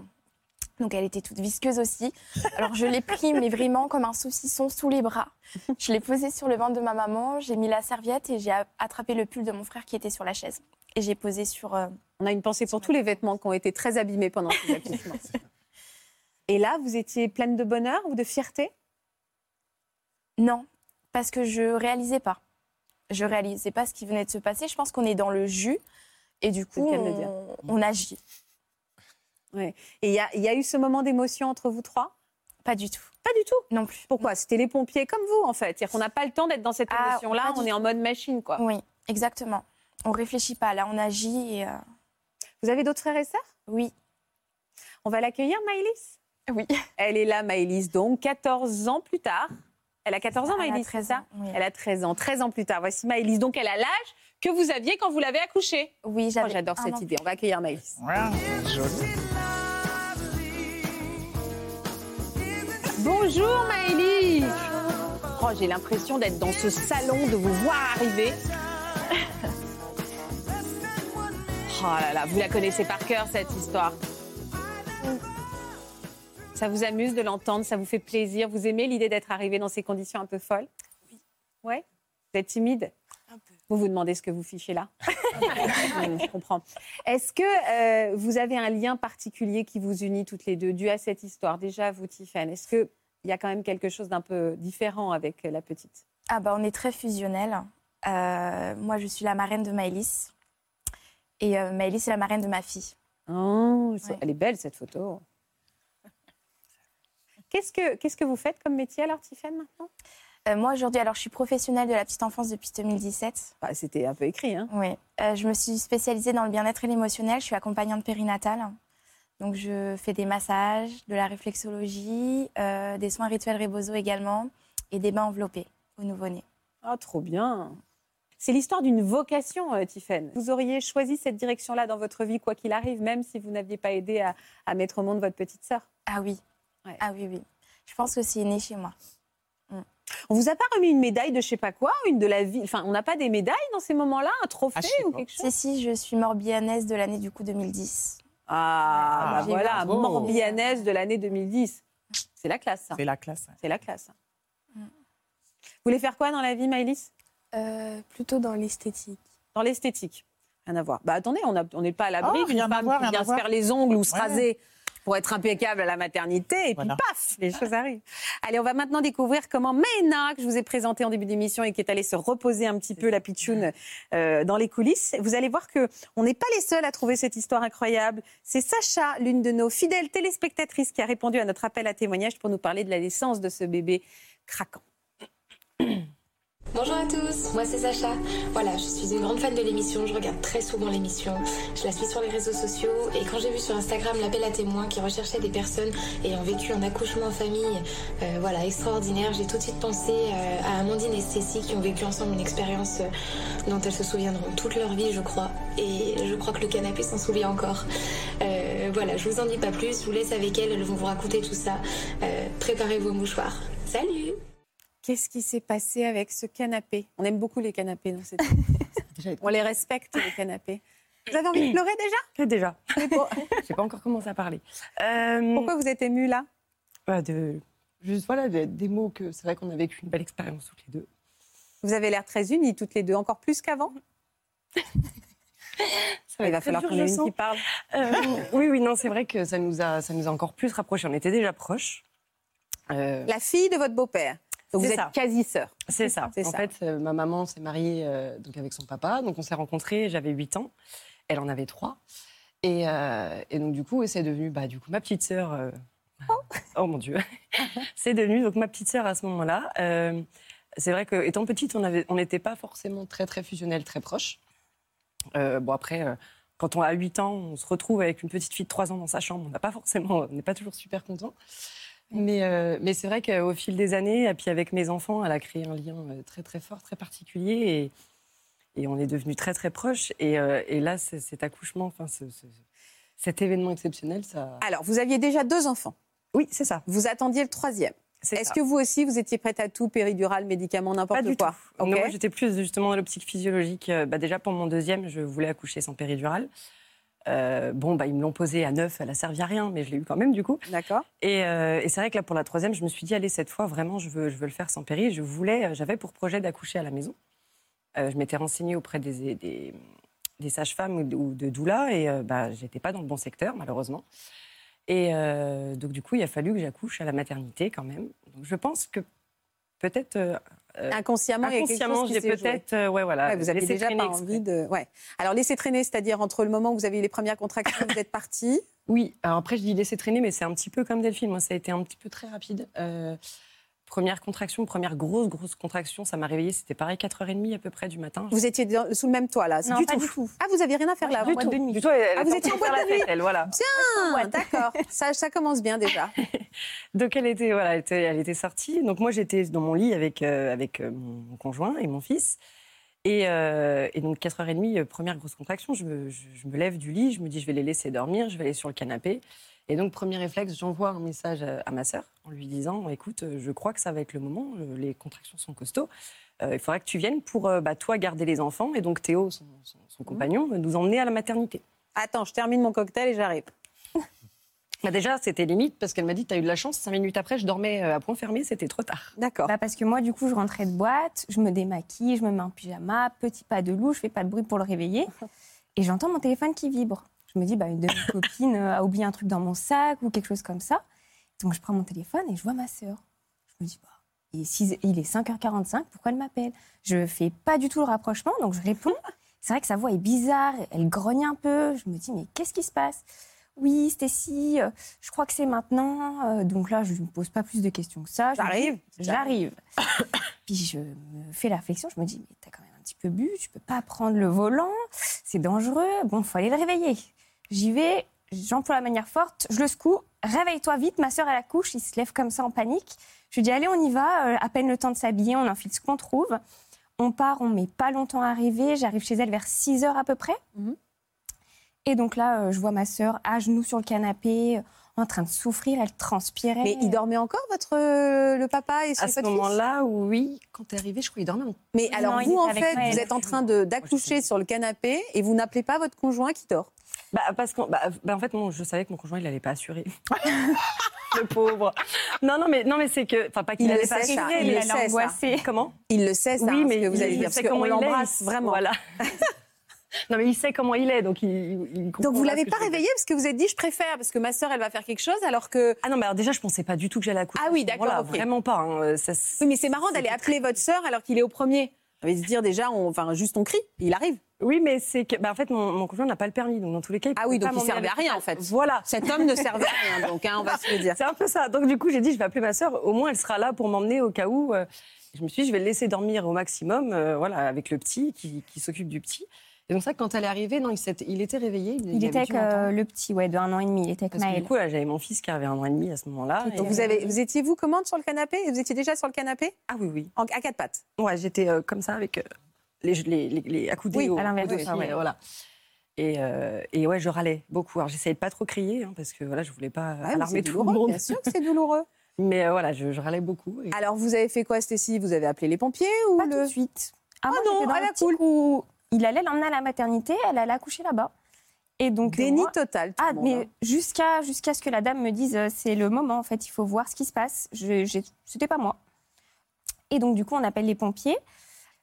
Donc elle était toute visqueuse aussi. Alors je l'ai pris, mais vraiment comme un saucisson sous les bras. Je l'ai posé sur le ventre de ma maman, j'ai mis la serviette et j'ai attrapé le pull de mon frère qui était sur la chaise. Et j'ai posé sur... euh, On a une pensée pour tous les vêtements qui ont été très abîmés pendant ces accouchements. Et là, vous étiez pleine de bonheur ou de fierté? Non, parce que je réalisais pas. Je réalisais pas ce qui venait de se passer. Je pense qu'on est dans le jus et du coup, on, on agit. Ouais. Et il y a, il y a eu ce moment d'émotion entre vous trois? Pas du tout. Pas du tout? Non plus. Pourquoi? C'était les pompiers comme vous, en fait. C'est-à-dire qu'on n'a pas le temps d'être dans cette Ah, émotion-là, on est en mode machine, quoi. Oui, exactement. On réfléchit pas. Là, on agit et... euh, Vous avez d'autres frères et sœurs? Oui. On va l'accueillir, Maëlys? Oui. Elle est là, Maëlys, donc 14 ans plus tard. Elle a 14 ans, Elle a Maëlys, 13 c'est ça ans, oui. Elle a 13 ans, 13 ans plus tard. Voici Maëlys. Donc, elle a l'âge que vous aviez quand vous l'avez accouchée. Oui, Oh, J'adore cette an idée. On va accueillir Maëlys. Joli. Bonjour Maëlys Oh, j'ai l'impression d'être dans ce salon, de vous voir arriver. Oh là là, vous la connaissez par cœur cette histoire. Ça vous amuse de l'entendre, ça vous fait plaisir. Vous aimez l'idée d'être arrivé dans ces conditions un peu folles? Oui. Ouais? Vous êtes timide? Un peu. Vous vous demandez ce que vous fichez là? Je comprends. Est-ce que euh, vous avez un lien particulier qui vous unit toutes les deux, dû à cette histoire? Déjà, vous, Tiffany, est-ce qu'il y a quand même quelque chose d'un peu différent avec la petite? Ah bah on est très fusionnels. Euh, moi, je suis la marraine de Maëlys. Et euh, Maëlys est la marraine de ma fille. Oh, Ouais. Elle est belle cette photo. Qu'est-ce que, qu'est-ce que vous faites comme métier alors, Tiffany, maintenant? Euh, moi, aujourd'hui, alors je suis professionnelle de la petite enfance depuis 2017. Bah, C'était un peu écrit, hein Oui. Euh, je me suis spécialisée dans le bien-être et l'émotionnel. Je suis accompagnante périnatale. Donc, je fais des massages, de la réflexologie, euh, des soins rituels Rebozo également et des bains enveloppés au nouveau-né. Ah, trop bien. C'est l'histoire d'une vocation, euh, Tiffany. Vous auriez choisi cette direction-là dans votre vie, quoi qu'il arrive, même si vous n'aviez pas aidé à, à mettre au monde votre petite sœur. Ah oui. Ouais. Ah oui, oui. Je pense que c'est né chez moi. On vous a pas remis une médaille de je sais pas quoi, une de la vie. Enfin, on n'a pas des médailles dans ces moments-là, un trophée Ah, ou pas. quelque chose? Si, si, je suis morbihannaise de l'année du coup 2010. Ah, Ah, bah voilà, morbihannaise de l'année 2010. C'est la classe, ça. C'est la classe. C'est la classe. Vous voulez faire quoi dans la vie, Maëlys? Euh, plutôt dans l'esthétique. Dans l'esthétique. Rien à voir. Bah attendez, on n'est pas à l'abri Oh, d'une femme qui vient se faire les ongles ou se Ouais. raser pour être impeccable à la maternité, et Voilà. puis paf, les choses arrivent. Allez, on va maintenant découvrir comment Mena, que je vous ai présenté en début d'émission et qui est allée se reposer un petit peu la pitchoune euh, dans les coulisses. Vous allez voir que on n'est pas les seuls à trouver cette histoire incroyable. C'est Sacha, l'une de nos fidèles téléspectatrices, qui a répondu à notre appel à témoignage pour nous parler de la naissance de ce bébé craquant. Bonjour à tous, moi c'est Sacha. Voilà, je suis une grande fan de l'émission, je regarde très souvent l'émission, je la suis sur les réseaux sociaux et quand j'ai vu sur Instagram l'appel à témoins qui recherchait des personnes ayant vécu un accouchement en famille, euh, voilà, extraordinaire, j'ai tout de suite pensé euh, à Amandine et Cécile qui ont vécu ensemble une expérience euh, dont elles se souviendront toute leur vie, je crois. Et je crois que le canapé s'en souvient encore. Voilà, je vous en dis pas plus, je vous laisse avec elles, elles vont vous raconter tout ça. Préparez vos mouchoirs. Salut Qu'est-ce qui s'est passé avec ce canapé? On aime beaucoup les canapés dans cette On les respecte, les canapés. Vous avez envie de pleurer déjà? Déjà. Je n'ai pas encore commencé à parler. Euh, Pourquoi vous êtes émue là? bah, de, Juste voilà, des, des mots que c'est vrai qu'on a vécu une belle expérience toutes les deux. Vous avez l'air très unies toutes les deux, encore plus qu'avant? Il va falloir qu'on ait une qui parle. Euh, oui, oui, non, c'est vrai que ça nous, a, ça nous a encore plus rapprochés. On était déjà proches. Euh, La fille de votre beau-père. Donc vous êtes ça. quasi-sœur. C'est ça. En ça. fait, euh, ma maman s'est mariée euh, donc avec son papa. Donc on s'est rencontrés, j'avais 8 ans. Elle en avait 3. Et, euh, et donc du coup, c'est devenu bah, du coup, ma petite sœur. euh, oh. mon Dieu. c'est devenu donc ma petite sœur à ce moment-là. C'est vrai que étant petite, on n'était pas forcément très très fusionnels, très proches. Bon après, quand on a 8 ans, on se retrouve avec une petite fille de 3 ans dans sa chambre. On n'a pas forcément, on n'est pas toujours super content. Mais, euh, mais c'est vrai qu'au fil des années, et puis avec mes enfants, elle a créé un lien euh, très très fort, très particulier, et, et on est devenus très très proches. Et, euh, et là, cet accouchement, enfin, ce- ce- cet événement exceptionnel, ça. Alors, vous aviez déjà deux enfants. Oui, c'est ça. Vous attendiez le troisième. Est-ce que vous aussi, vous étiez prête à tout, péridurale, médicaments, n'importe quoi tout. Non, moi, j'étais plus justement dans l'optique physiologique. Bah, déjà, pour mon deuxième, je voulais accoucher sans péridurale. Euh, bon, bah, ils me l'ont posé à neuf, elle a servi à rien, mais je l'ai eu quand même du coup. D'accord. Et, euh, et c'est vrai que là, pour la troisième, je me suis dit, allez, cette fois, vraiment, je veux, je veux le faire sans péri. Je voulais, euh, j'avais pour projet d'accoucher à la maison. Euh, je m'étais renseignée auprès des, des, des sages-femmes ou de, ou de doula, et bah, j'étais pas dans le bon secteur, malheureusement. Et donc, du coup, il a fallu que j'accouche à la maternité quand même. Donc, je pense que peut-être. Inconsciemment, inconsciemment, j'ai peut-être. euh, ouais, voilà. Ouais, vous avez déjà pas envie de. Ouais. Alors laisser traîner, c'est-à-dire entre le moment où vous avez eu les premières contractions, vous êtes partie. Oui, alors après je dis laisser traîner, mais c'est un petit peu comme Delphine. Moi, ça a été un petit peu très rapide. Euh, première contraction, première grosse, grosse contraction, ça m'a réveillée. C'était pareil, 4h30 à peu près du matin. Vous étiez dans- sous le même toit là. c'est Non, pas du tout. Ah, vous aviez rien à faire là. Du tout. de nuit. Du tout, elle- elle ah, vous étiez en en train de boîte faire de la nuit. fête, elle, voilà. Bien, d'accord. Ça, ça commence bien déjà. Donc elle était, voilà, elle était, elle était sortie. Donc moi j'étais dans mon lit avec, euh, avec euh, mon conjoint et mon fils. Et, euh, et donc 4h30, euh, première grosse contraction, je me, je- je me lève du lit, je me dis je vais les laisser dormir, je vais aller sur le canapé. Et donc premier réflexe, j'envoie un message à, à ma sœur en lui disant écoute, euh, je crois que ça va être le moment, euh, les contractions sont costauds, Euh, il faudrait que tu viennes pour euh, bah, toi garder les enfants et donc Théo, son, son- son compagnon, euh, nous emmener à la maternité. Attends, je termine mon cocktail et j'arrive. Bah déjà, c'était limite parce qu'elle m'a dit, tu as eu de la chance, cinq minutes après, je dormais euh, à point fermé, c'était trop tard. D'accord. Bah parce que moi, du coup, je rentrais de boîte, je me démaquille, je me mets en pyjama, petit pas de loup, je fais pas de bruit pour le réveiller. Et j'entends mon téléphone qui vibre. Je me dis, bah, une de mes copines euh, a oublié un truc dans mon sac ou quelque chose comme ça. Donc je prends mon téléphone et je vois ma sœur. Je me dis, bah, il est, il est 5h45, pourquoi elle m'appelle? Je fais pas du tout le rapprochement, donc je réponds. C'est vrai que sa voix est bizarre, elle grogne un peu. Je me dis, mais qu'est-ce qui se passe? Oui, Stécie, euh, je crois que c'est maintenant. Euh, Donc là, je ne me pose pas plus de questions que ça. J'arrive. J'arrive. Puis je me fais la réflexion, je me dis, mais t'as quand même un petit peu bu, tu peux pas prendre le volant, c'est dangereux, bon, faut aller le réveiller. J'y vais, j'emploie la manière forte, je le secoue, réveille-toi vite, ma soeur elle accouche, il se lève comme ça en panique. Je lui dis, allez, on y va, euh, à peine le temps de s'habiller, on enfile ce qu'on trouve. On part, on met pas longtemps à arriver, j'arrive chez elle vers 6 heures à peu près. Mhm. Et donc là, euh, je vois ma soeur à genoux sur le canapé, euh, en train de souffrir, elle transpirait. Mais il dormait encore, votre, le papa et À votre ce moment-là, oui, quand t'es arrivée, je crois qu'il dormait Mais alors vous, en fait, vous êtes en train d'accoucher sur le canapé et vous n'appelez pas votre conjoint qui dort. Bah, parce que, bah, bah, en fait, je savais que mon conjoint, il n'allait pas assurer. le pauvre. Non, non, mais, non, mais c'est que. Enfin, pas qu'il Il n'allait pas sait, ça, assurer, il sait, ça. Comment? Il le sait, ça, Oui, mais ce que vous il- allez il dire, parce qu'on il l'embrasse vraiment. Voilà. non, mais il sait comment il est, donc il, il comprend Donc vous l'avez pas réveillé parce que vous êtes dit je préfère parce que ma sœur elle va faire quelque chose alors que Ah non, mais alors déjà, je pensais pas du tout que j'allais accoucher. Ah oui, d'accord. Vraiment pas. hein, ça- oui mais c'est marrant d'aller appeler votre sœur alors qu'il est au premier. On va se dire déjà on... enfin juste on crie il arrive. Oui, mais c'est que, bah, en fait, mon, mon conjoint n'a pas le permis, donc dans tous les cas, il Ah pouvait oui donc pas il servait à rien en fait. Voilà. Cet homme ne servait à rien donc hein, on va se le dire. C'est un peu ça. Donc du coup, j'ai dit, je vais appeler ma sœur. Au moins, elle sera là pour m'emmener au cas où. euh, je me suis dit, je vais le laisser dormir au maximum, euh, voilà, avec le petit qui, qui s'occupe du petit. Et donc ça, quand elle est arrivait, non, il, était réveillé. Il était avec euh, le petit, ouais, de un an et demi, il était avec Parce que du coup, là, j'avais mon fils qui avait un an et demi à ce moment-là. Donc Et, vous avez vous étiez vous comment sur le canapé? Vous étiez déjà sur le canapé? Ah oui, oui. En- à quatre pattes? Ouais, j'étais euh, comme ça avec euh, les, les, les, les accoudés Oui, au, à l'inverse ouais. voilà. Et, euh, et ouais, je râlais beaucoup. Alors j'essayais de pas trop crier hein, parce que voilà, je voulais pas Ouais, mais alarmer c'est tout le douloureux, monde. Bien sûr que c'est douloureux. Mais euh, voilà, je, je râlais beaucoup. et- Alors vous avez fait quoi Stécie Vous avez appelé les pompiers ou Pas le tout de suite. Ah, Ah moi, non, j'étais dans à la l'optique où il allait l'emmener à la maternité, elle allait accoucher là-bas. Et donc Déni moi- total. tout Ah, le monde, mais hein. jusqu'à jusqu'à ce que la dame me dise euh, c'est le moment en fait, il faut voir ce qui se passe. Je, j'ai- c'était pas moi. Et donc du coup on appelle les pompiers.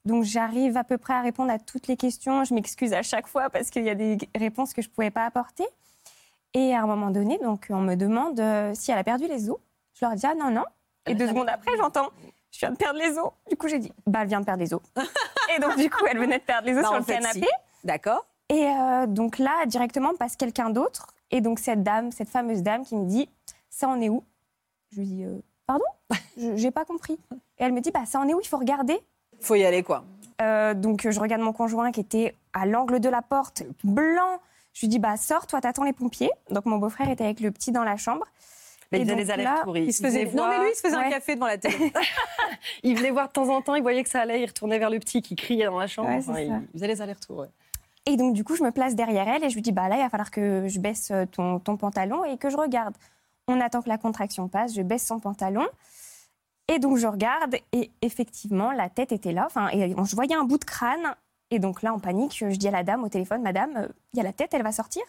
Donc j'arrive à peu près à répondre à toutes les questions. Je m'excuse à chaque fois parce qu'il y a des réponses que je pouvais pas apporter. Et à un moment donné, donc on me demande euh, si elle a perdu les os. Je leur dis ah non non. Et deux secondes après j'entends je viens de perdre les os. Du coup j'ai dit bah elle vient de perdre les os. Et donc du coup elle venait de perdre les os Bah, sur le fait, canapé. si. D'accord. Et euh, donc là, directement passe quelqu'un d'autre. Et donc cette dame, cette fameuse dame qui me dit Ça en est où? Je lui dis euh, Pardon? Je- J'ai pas compris. Et elle me dit Bah ça en est où? Il faut regarder. Faut y aller, quoi. Euh, donc je regarde mon conjoint qui était à l'angle de la porte, blanc. Je lui dis Bah sors, toi t'attends les pompiers. Donc mon beau-frère était avec le petit dans la chambre. Mais Et il les là, allers-retours. Il se faisait... venait Non, mais lui, il se faisait un café devant la télé. Il venait voir de temps en temps, il voyait que ça allait, il retournait vers le petit qui criait dans la chambre. Ouais, c'est Enfin, il, il faisait les allers-retours. ouais. Et donc, du coup, je me place derrière elle et je lui dis, bah là, il va falloir que je baisse euh, ton, ton pantalon et que je regarde. On attend que la contraction passe, je baisse son pantalon. Et donc, je regarde et effectivement, la tête était là. Enfin, et je voyais un bout de crâne. Et donc là, en panique, je dis à la dame au téléphone, Madame, euh, il y a la tête, elle va sortir?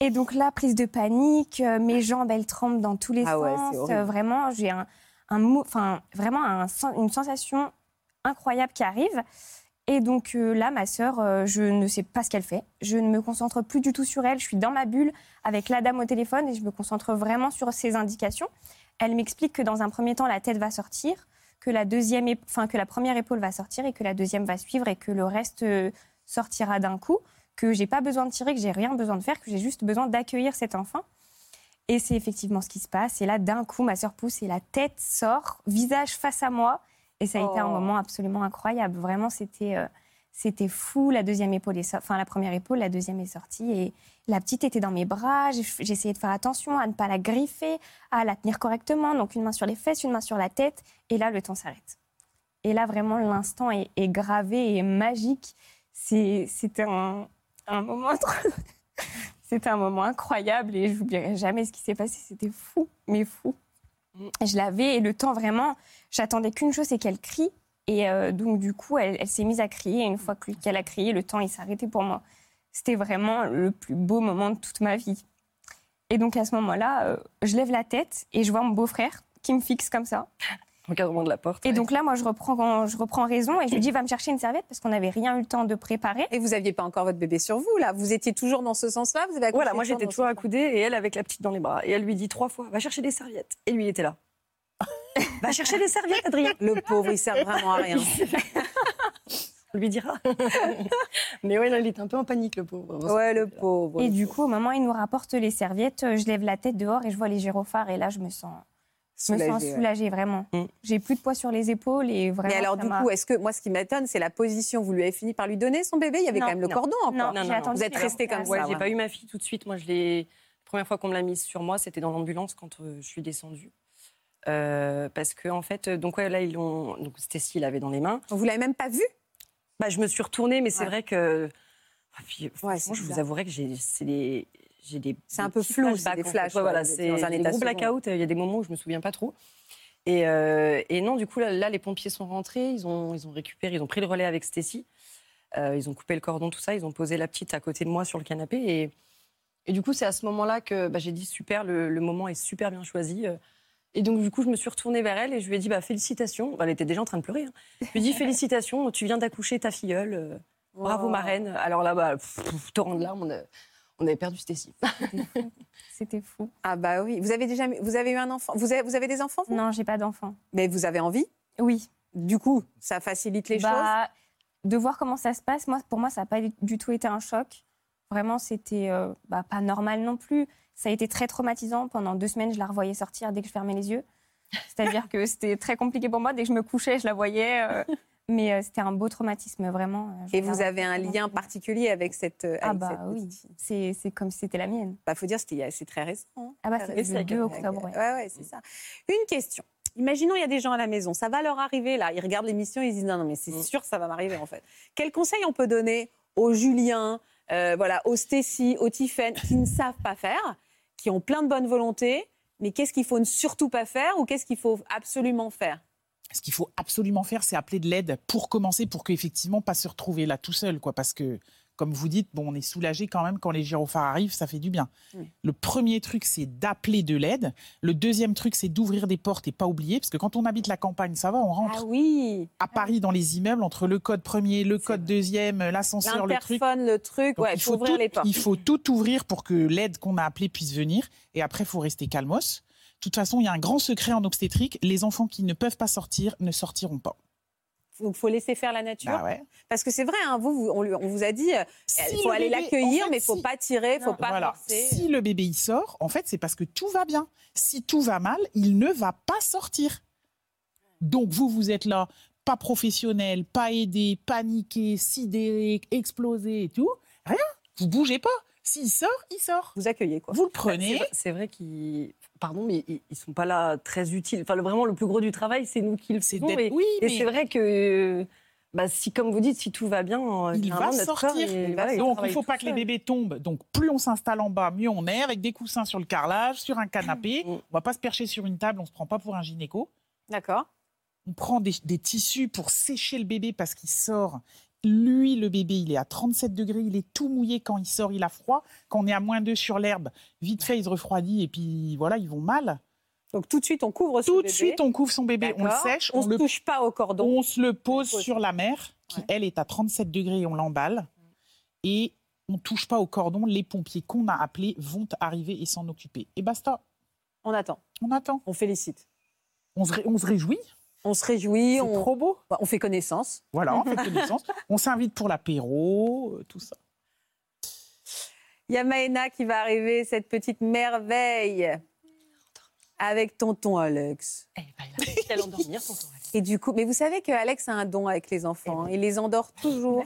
Et donc là, prise de panique, euh, mes jambes, elles tremblent dans tous les Ah sens. Euh, vraiment, j'ai un, enfin, vraiment un une sensation incroyable qui arrive. Et donc euh, là, ma sœur, euh, je ne sais pas ce qu'elle fait. Je ne me concentre plus du tout sur elle. Je suis dans ma bulle avec la dame au téléphone et je me concentre vraiment sur ses indications. Elle m'explique que dans un premier temps, la tête va sortir, que la deuxième, enfin que la première épaule va sortir et que la deuxième va suivre et que le reste euh, sortira d'un coup. Que j'ai pas besoin de tirer, que j'ai rien besoin de faire, que j'ai juste besoin d'accueillir cet enfant. Et c'est effectivement ce qui se passe. Et là, d'un coup, ma sœur pousse et la tête sort, visage face à moi. Et ça a été un Oh. moment absolument incroyable. Vraiment, c'était euh, c'était fou. La deuxième épaule enfin la première épaule, la deuxième est sortie et la petite était dans mes bras. Essayé de faire attention à ne pas la griffer, à la tenir correctement. Donc une main sur les fesses, une main sur la tête. Et là, le temps s'arrête. Et là, vraiment, l'instant est, gravé et magique. C'était un, moment C'était un moment incroyable et je n'oublierai jamais ce qui s'est passé. C'était fou, mais fou. Je l'avais et le temps vraiment, j'attendais qu'une chose, c'est qu'elle crie. Et euh, donc du coup, elle, elle s'est mise à crier. Et une fois que- qu'elle a crié, le temps il s'est arrêté pour moi. C'était vraiment le plus beau moment de toute ma vie. Et donc à ce moment-là, euh, je lève la tête et je vois mon beau-frère qui me fixe comme ça. Encadrement de la porte. Et donc là, moi, je reprends, je reprends raison et je lui dis, va me chercher une serviette parce qu'on n'avait rien eu le temps de préparer. Et vous n'aviez pas encore votre bébé sur vous, là Vous étiez toujours dans ce sens-là vous avez accouché Voilà, moi j'étais toujours accoudée et elle avec la petite dans les bras. Et elle lui dit trois fois Va chercher des serviettes. Et lui il était là. Va chercher des serviettes, Adrien. Le pauvre, il sert vraiment à rien. On lui dira. Mais ouais, non, il était un peu en panique, le pauvre. Ouais, le pauvre. Et du coup, au moment où il nous rapporte les serviettes, je lève la tête dehors et je vois les gyrophares. Et là, je me sens, je me sens Soulagée, ouais. soulagée, vraiment. J'ai plus de poids sur les épaules et vraiment. Mais alors, du coup, est-ce que moi, ce qui m'étonne, c'est la position. Vous lui avez fini par lui donner son bébé? Il y avait Non, quand même le non. cordon encore. Non, j'ai attendu Vous êtes resté comme Ouais, ça. j'ai ouais. pas eu ma fille tout de suite. Moi, je l'ai. La première fois qu'on me l'a mise sur moi, c'était dans l'ambulance quand euh, je suis descendue. Euh, parce que en fait, euh, donc ouais, là ils l'ont. Donc Stécie l'avait dans les mains. Vous l'avez même pas vue Bah, je me suis retournée, mais c'est Ouais. vrai que. Ah, puis, franchement, c'est je vous avouerai que j'ai, c'est des, j'ai des. C'est un peu flou, c'est des flashs, Ouais, voilà, c'est dans un état gros second. blackouts. Il y a des moments où je me souviens pas trop. Et, euh, et non, du coup, là, là, les pompiers sont rentrés, ils ont, ils ont récupéré, ils ont pris le relais avec. Euh, ils ont coupé le cordon, tout ça. Ils ont posé la petite à côté de moi sur le canapé. Et, et du coup, c'est à ce moment-là que bah, j'ai dit super, le, le moment est super bien choisi. Et donc, du coup, je me suis retournée vers elle et je lui ai dit bah, félicitations. Elle était déjà en train de pleurer. hein. Je lui ai dit félicitations, tu viens d'accoucher ta filleule. euh, Bravo, ma reine. Alors là, bah, pff, pff, torrent de larmes, on, a- on avait perdu Stécie. C'était fou. Ah bah oui. Vous avez déjà vous avez eu un enfant? Vous avez, vous avez des enfants vous? Non, j'ai pas d'enfant. Mais vous avez envie? Oui. Du coup, ça facilite les choses? Bah, De voir comment ça se passe, moi, pour moi, ça n'a pas du tout été un choc. Vraiment, c'était euh, bah, pas normal non plus. Ça a été très traumatisant. Pendant deux semaines, je la revoyais sortir dès que je fermais les yeux. C'est-à-dire que c'était très compliqué pour moi. Dès que je me couchais, je la voyais. euh, mais euh, c'était un beau traumatisme, vraiment. euh, Et vous avez un lien particulier avec cette. Ah bah cette oui, c'est c'est comme si c'était la mienne. Bah, faut dire, c'était c'est très récent. hein. Ah bah, récent. le 2 octobre, ouais. Ouais, ouais, c'est ça. Une question. Imaginons, il y a des gens à la maison, ça va leur arriver là. Ils regardent l'émission, ils se disent non, non, mais c'est Mm. sûr, ça va m'arriver en fait. Quel conseil on peut donner aux Julien, euh, voilà, aux Stécie, aux Tiffaine, qui ne savent pas faire, qui ont plein de bonne volonté, mais qu'est-ce qu'il faut ne surtout pas faire ou qu'est-ce qu'il faut absolument faire? Ce qu'il faut absolument faire, c'est appeler de l'aide pour commencer, pour qu'effectivement pas se retrouver là tout seul, quoi. Parce que comme vous dites, bon, on est soulagé quand même quand les gyrophares arrivent, ça fait du bien. Le premier truc, c'est d'appeler de l'aide. Le deuxième truc, c'est d'ouvrir des portes et pas oublier, parce que quand on habite la campagne, ça va, on rentre. Ah oui. À Paris, dans les immeubles, entre le code premier, le code deuxième, l'ascenseur, le truc. Le truc, Donc, ouais, il, faut faut ouvrir tout, les portes. il faut tout ouvrir pour que l'aide qu'on a appelée puisse venir. Et après, il faut rester calmos. De toute façon, il y a un grand secret en obstétrique. Les enfants qui ne peuvent pas sortir ne sortiront pas. Donc, faut laisser faire la nature. Bah ouais. Parce que c'est vrai, hein, vous, vous- on, lui- on vous a dit, il Si faut le aller l'accueillir, en fait, mais il faut si- pas tirer, faut pas Voilà. forcer. Si le bébé il sort, en fait, c'est parce que tout va bien. Si tout va mal, il ne va pas sortir. Donc vous, vous êtes là, pas professionnel, pas aidé, paniqué, sidéré, explosé et tout. Rien. Vous bougez pas. S'il sort, il sort. Vous accueillez quoi. Vous le prenez. C'est vrai qu'ils. Pardon, mais ils ils sont pas là très utiles. Enfin, le- vraiment, le plus gros du travail, c'est nous qui le faisons. Et, oui, et mais- c'est vrai que, bah, si, comme vous dites, si tout va bien, euh, Il va notre sortir. corps, il- Donc, il ne faut pas que les bébés tombent. Donc, plus on s'installe en bas, mieux on est, avec des coussins sur le carrelage, sur un canapé. On va pas se percher sur une table, on se prend pas pour un gynéco. D'accord. On prend des, des tissus pour sécher le bébé parce qu'il sort. Lui, le bébé, il est à 37 degrés, il est tout mouillé quand il sort, il a froid. Quand on est à moins 2 sur l'herbe, vite fait, il se refroidit et puis voilà, ils vont mal. Donc tout de suite, on couvre Tout de suite, on couvre son bébé, on le sèche, On le touche pas au cordon. on se le pose sur la mère, qui elle est à 37 degrés et on l'emballe. Et on touche pas au cordon. Les pompiers qu'on a appelés vont arriver et s'en occuper. Et basta. On attend. On attend. On félicite. On se, ré- on se réjouit. On se réjouit. C'est On... trop beau. Bah, on fait connaissance. Voilà, on fait connaissance. on s'invite pour l'apéro, euh, tout ça. Il y a Maëna qui va arriver, cette petite merveille, avec tonton Alex. Elle endormir, tonton Alex. Et du coup, mais vous savez que Alex a un don avec les enfants. hein. Il les endort toujours.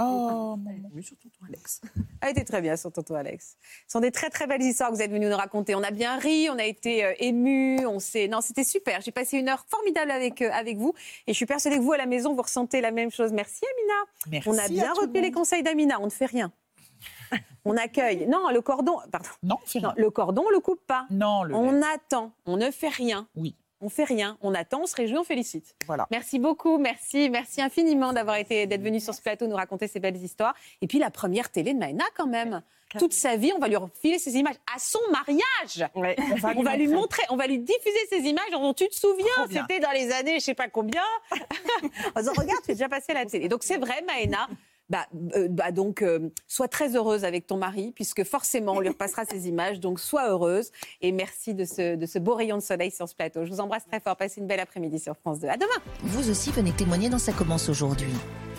Oh, Oui, sur tonton Alex. Elle était très bien sur Tonton Alex. Ce sont des très très belles histoires que vous êtes venus nous raconter. On a bien ri, on a été euh, émus, on s'est. Non, c'était super. J'ai passé une heure formidable avec euh, avec vous et je suis persuadée que vous à la maison vous ressentez la même chose. Merci Amina. Merci on a bien repris les conseils d'Amina. On ne fait rien. on accueille. Non, le cordon. Pardon. Non, le cordon, on le coupe pas. Non, le On attend. On ne fait rien. Oui. On fait rien. On attend, on se réjouit, on félicite. Voilà. Merci beaucoup, merci, merci infiniment d'avoir été, d'être venu sur ce plateau nous raconter ces belles histoires. Et puis la première télé de Maëna quand même. Toute sa vie, on va lui refiler ces images à son mariage. Ouais. On va, on va lui montrer, on va lui diffuser ces images dont tu te souviens. C'était dans les années, je sais pas combien. en disant, regarde, tu es déjà passé à la télé. Donc c'est vrai, Maëna. Bah, euh, bah donc, euh, sois très heureuse avec ton mari, puisque forcément, on lui repassera ces images. Donc, sois heureuse. Et merci de ce, beau rayon de soleil sur ce plateau. Je vous embrasse très fort. Passez une belle après-midi sur France 2. À demain. Vous aussi venez témoigner dans Ça commence aujourd'hui.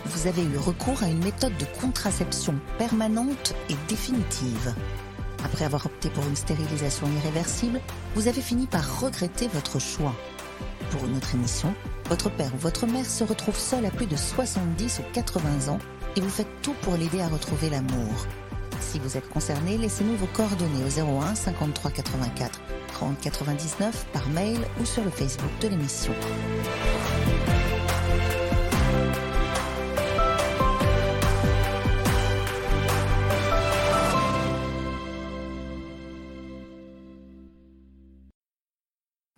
Vous avez eu recours à une méthode de contraception permanente et définitive. Après avoir opté pour une stérilisation irréversible, vous avez fini par regretter votre choix. Pour une autre émission, votre père ou votre mère se retrouve seul à plus de 70 ou 80 ans et vous faites tout pour l'aider à retrouver l'amour. Si vous êtes concerné, laissez-nous vos coordonnées au 01 53 84 30 99 par mail ou sur le Facebook de l'émission.